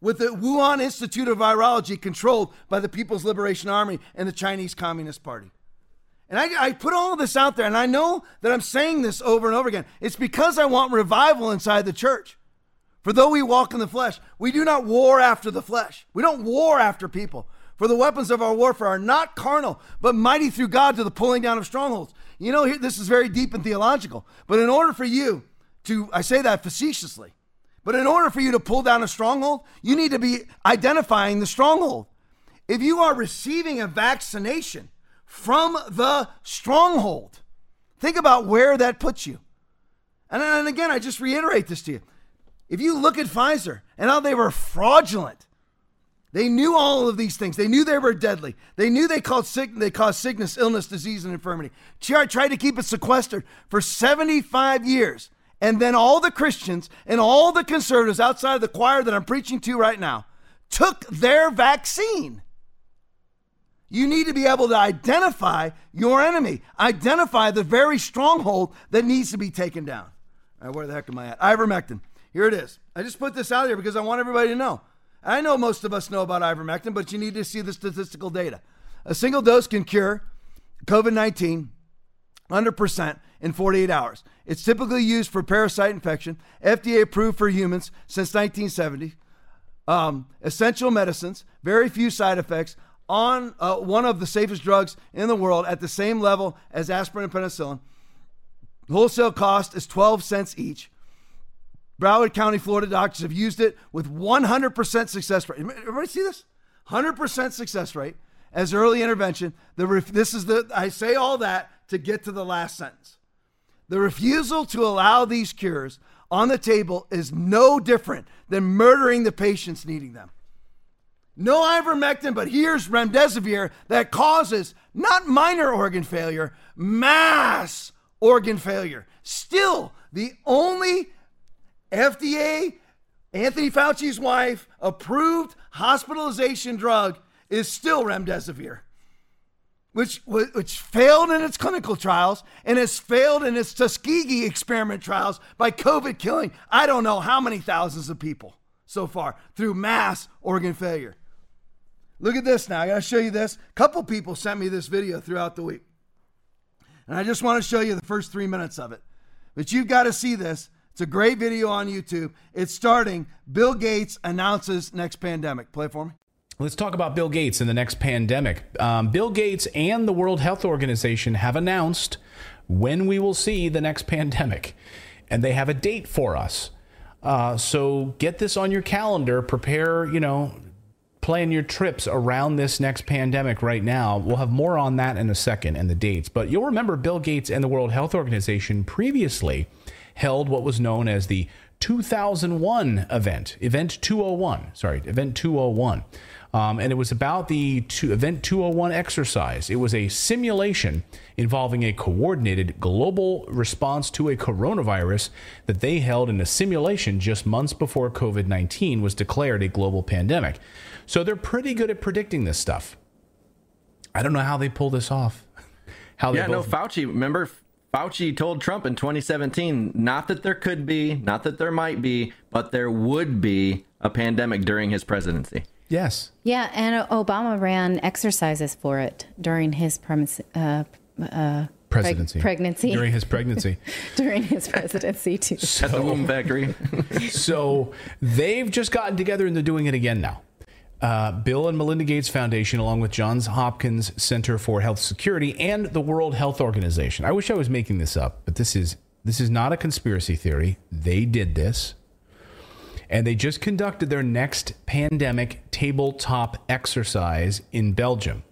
with the Wuhan Institute of Virology controlled by the People's Liberation Army and the Chinese Communist Party. And I, I, put all this out there, and I know that I'm saying this over and over again. It's because I want revival inside the church. For though we walk in the flesh, we do not war after the flesh. We don't war after people. For the weapons of our warfare are not carnal, but mighty through God to the pulling down of strongholds. You know, this is very deep and theological. But in order for you to, I say that facetiously, But in order for you to pull down a stronghold, you need to be identifying the stronghold. If you are receiving a vaccination from the stronghold, think about where that puts you. And, and again, I just reiterate this to you. If you look at Pfizer and how they were fraudulent, they knew all of these things. They knew they were deadly. They knew they caused, sick, they caused sickness, illness, disease, and infirmity. Tried to keep it sequestered for 75 years. And then all the Christians and all the conservatives outside of the choir that I'm preaching to right now took their vaccine. You need to be able to identify your enemy, identify the very stronghold that needs to be taken down. Where the heck am I at? Ivermectin. Here it is. I just put this out here because I want everybody to know. I know most of us know about ivermectin, but you need to see the statistical data. A single dose can cure COVID 19 100% in 48 hours. It's typically used for parasite infection, FDA approved for humans since 1970. Um, essential medicines, very few side effects, on uh, one of the safest drugs in the world at the same level as aspirin and penicillin. Wholesale cost is 12 cents each. Broward County, Florida doctors have used it with 100% success rate. Everybody see this? 100% success rate as early intervention. The ref- this is the I say all that to get to the last sentence. The refusal to allow these cures on the table is no different than murdering the patients needing them. No ivermectin, but here's remdesivir that causes not minor organ failure, mass organ failure. Still, the only FDA, Anthony Fauci's wife, approved hospitalization drug is still remdesivir, which, which failed in its clinical trials and has failed in its Tuskegee experiment trials by COVID killing I don't know how many thousands of people so far through mass organ failure. Look at this now. I got to show you this. A couple people sent me this video throughout the week. And I just want to show you the first three minutes of it. But you've got to see this it's a great video on YouTube. It's starting. Bill Gates announces next pandemic. Play for me. Let's talk about Bill Gates and the next pandemic. Um, Bill Gates and the World Health Organization have announced when we will see the next pandemic, and they have a date for us. Uh, so get this on your calendar. Prepare, you know, plan your trips around this next pandemic right now. We'll have more on that in a second and the dates. But you'll remember Bill Gates and the World Health Organization previously held what was known as the 2001 event, Event 201. Sorry, Event 201. Um, and it was about the two, Event 201 exercise. It was a simulation involving a coordinated global response to a coronavirus that they held in a simulation just months before COVID 19 was declared a global pandemic. So they're pretty good at predicting this stuff. I don't know how they pull this off. How yeah, both... no, Fauci, remember Fauci told Trump in 2017 not that there could be, not that there might be, but there would be a pandemic during his presidency. Yes. Yeah, and Obama ran exercises for it during his premise, uh, uh, presidency. Preg- pregnancy. During his pregnancy. during his presidency, too. So, At the womb factory. so they've just gotten together and they're doing it again now. Uh, Bill and Melinda Gates Foundation, along with Johns Hopkins Center for Health Security and the World Health Organization. I wish I was making this up, but this is this is not a conspiracy theory. They did this, and they just conducted their next pandemic tabletop exercise in Belgium.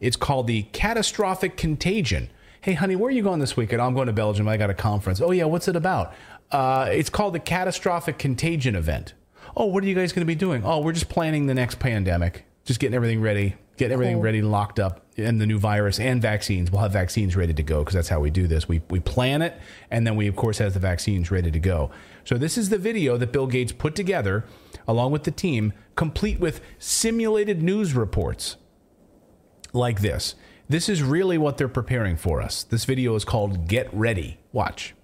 It's called the Catastrophic Contagion. Hey, honey, where are you going this weekend? I'm going to Belgium. I got a conference. Oh yeah, what's it about? Uh, it's called the Catastrophic Contagion event oh, what are you guys going to be doing? Oh, we're just planning the next pandemic, just getting everything ready, getting everything cool. ready, locked up, and the new virus and vaccines. We'll have vaccines ready to go because that's how we do this. We we plan it, and then we of course have the vaccines ready to go. So this is the video that Bill Gates put together along with the team, complete with simulated news reports like this. This is really what they're preparing for us. This video is called Get Ready. Watch.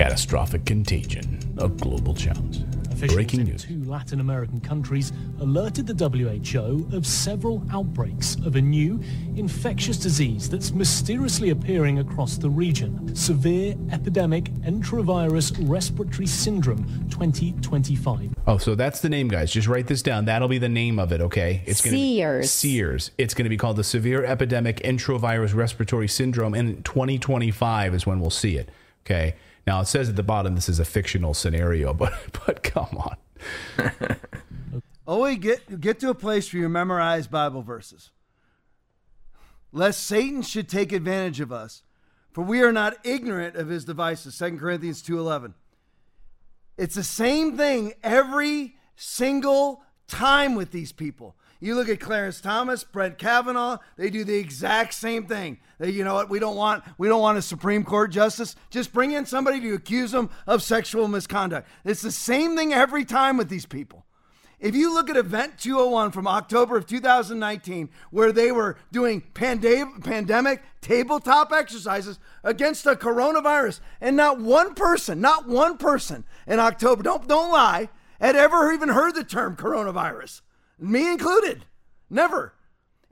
Catastrophic contagion, a global challenge. Officials Breaking in news. two Latin American countries alerted the WHO of several outbreaks of a new infectious disease that's mysteriously appearing across the region. Severe epidemic enterovirus respiratory syndrome 2025. Oh, so that's the name, guys. Just write this down. That'll be the name of it, okay? It's gonna SEERS. Be, SEERS. It's going to be called the Severe Epidemic Enterovirus Respiratory Syndrome, and 2025 is when we'll see it. Okay. Now it says at the bottom this is a fictional scenario, but but come on. Always get get to a place where you memorize Bible verses. Lest Satan should take advantage of us, for we are not ignorant of his devices. 2 Corinthians 2:11. It's the same thing every single time with these people. You look at Clarence Thomas, Brett Kavanaugh, they do the exact same thing. They, you know what, we don't want we don't want a Supreme Court justice. Just bring in somebody to accuse them of sexual misconduct. It's the same thing every time with these people. If you look at Event 201 from October of 2019, where they were doing pande- pandemic tabletop exercises against the coronavirus, and not one person, not one person in October, don't, don't lie, had ever even heard the term coronavirus, me included. Never.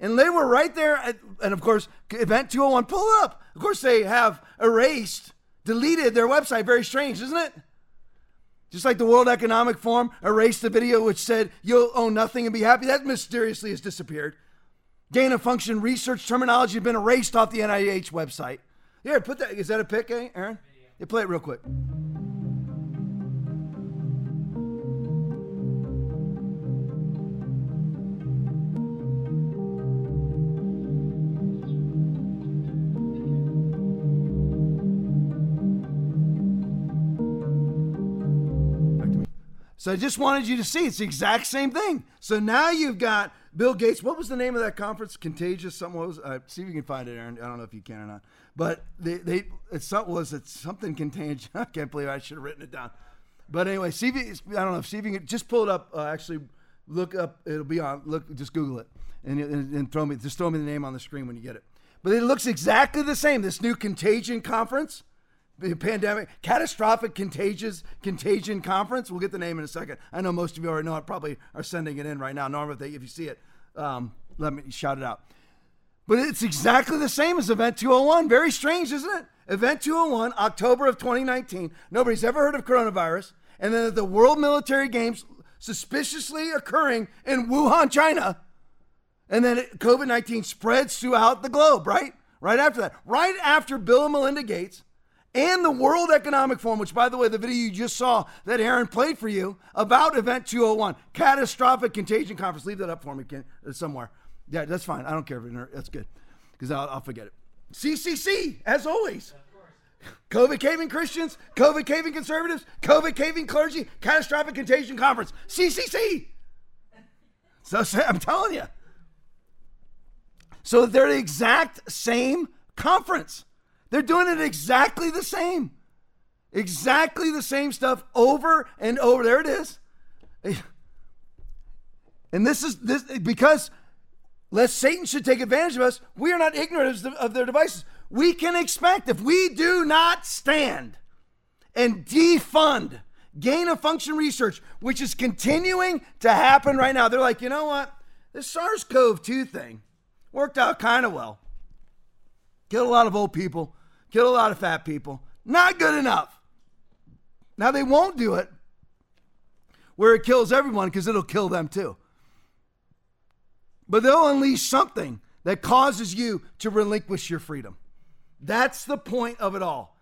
And they were right there. At, and of course, Event 201, pull up. Of course, they have erased, deleted their website. Very strange, isn't it? Just like the World Economic Forum erased the video which said you'll own nothing and be happy, that mysteriously has disappeared. Gain of function research terminology has been erased off the NIH website. Here, put that. Is that a pic, eh, Aaron? Yeah, play it real quick. So I just wanted you to see it's the exact same thing. So now you've got Bill Gates. What was the name of that conference? Contagious. Something was. Uh, see if you can find it, Aaron. I don't know if you can or not. But they they it's some, was it something contagious? I can't believe I should have written it down. But anyway, see if you, I don't know. See if you can just pull it up. Uh, actually, look up. It'll be on. Look, just Google it and, and, and throw me just throw me the name on the screen when you get it. But it looks exactly the same. This new contagion conference pandemic catastrophic contagious contagion conference. We'll get the name in a second. I know most of you already know it probably are sending it in right now. Norm if, they, if you see it um, let me shout it out. But it's exactly the same as event 201 very strange isn't it? Event 201 october of 2019 nobody's ever heard of coronavirus. And then the world military games suspiciously occurring in wuhan china. And then covid-19 spreads throughout the globe right? Right after that. Right after bill and melinda gates and the World Economic Forum, which, by the way, the video you just saw that Aaron played for you about Event 201, Catastrophic Contagion Conference. Leave that up for me Ken, uh, somewhere. Yeah, that's fine. I don't care if that's good because I'll, I'll forget it. CCC, as always. COVID caving Christians, COVID caving conservatives, COVID caving clergy, Catastrophic Contagion Conference. CCC. So I'm telling you. So they're the exact same conference. They're doing it exactly the same. Exactly the same stuff over and over. There it is. And this is this because lest Satan should take advantage of us, we are not ignorant of their devices. We can expect if we do not stand and defund gain of function research, which is continuing to happen right now. They're like, you know what? This SARS CoV 2 thing worked out kind of well. Killed a lot of old people, killed a lot of fat people. Not good enough. Now they won't do it where it kills everyone because it'll kill them too. But they'll unleash something that causes you to relinquish your freedom. That's the point of it all.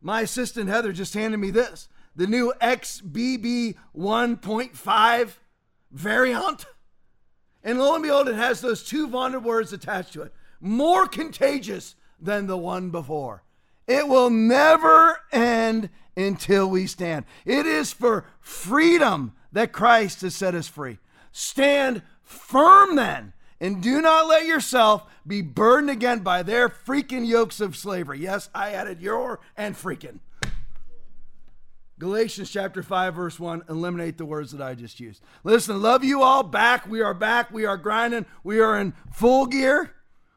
My assistant Heather just handed me this the new XBB 1.5 variant. And lo and behold, it has those two vaunted words attached to it more contagious than the one before. It will never end until we stand. It is for freedom that Christ has set us free. Stand firm then, and do not let yourself be burdened again by their freaking yokes of slavery. Yes, I added your and freaking. Galatians chapter 5, verse 1, eliminate the words that I just used. Listen, love you all back. We are back. We are grinding. We are in full gear.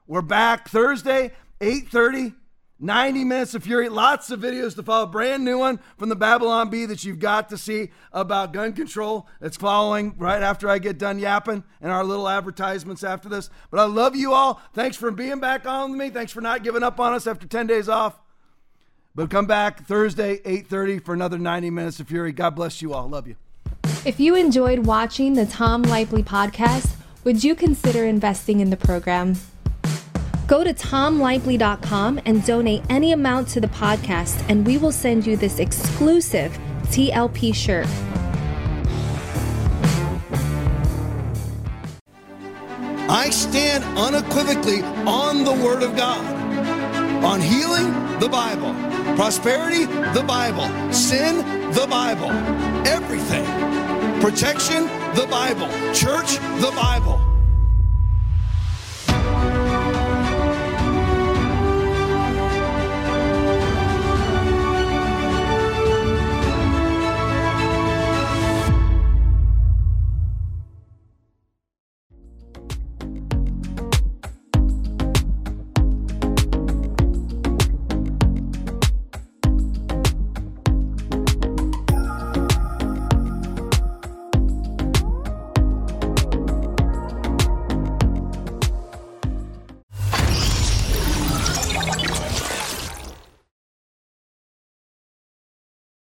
We're back Thursday, 8:30 90 Minutes of Fury, lots of videos to follow. Brand new one from the Babylon Bee that you've got to see about gun control. It's following right after I get done yapping and our little advertisements after this. But I love you all. Thanks for being back on with me. Thanks for not giving up on us after 10 days off. But come back Thursday, 8:30 for another 90 Minutes of Fury. God bless you all. Love you. If you enjoyed watching the Tom Lively podcast, would you consider investing in the program? Go to tomlively.com and donate any amount to the podcast, and we will send you this exclusive TLP shirt. I stand unequivocally on the Word of God. On healing, the Bible. Prosperity, the Bible. Sin, the Bible. Everything. Protection, the Bible. Church, the Bible.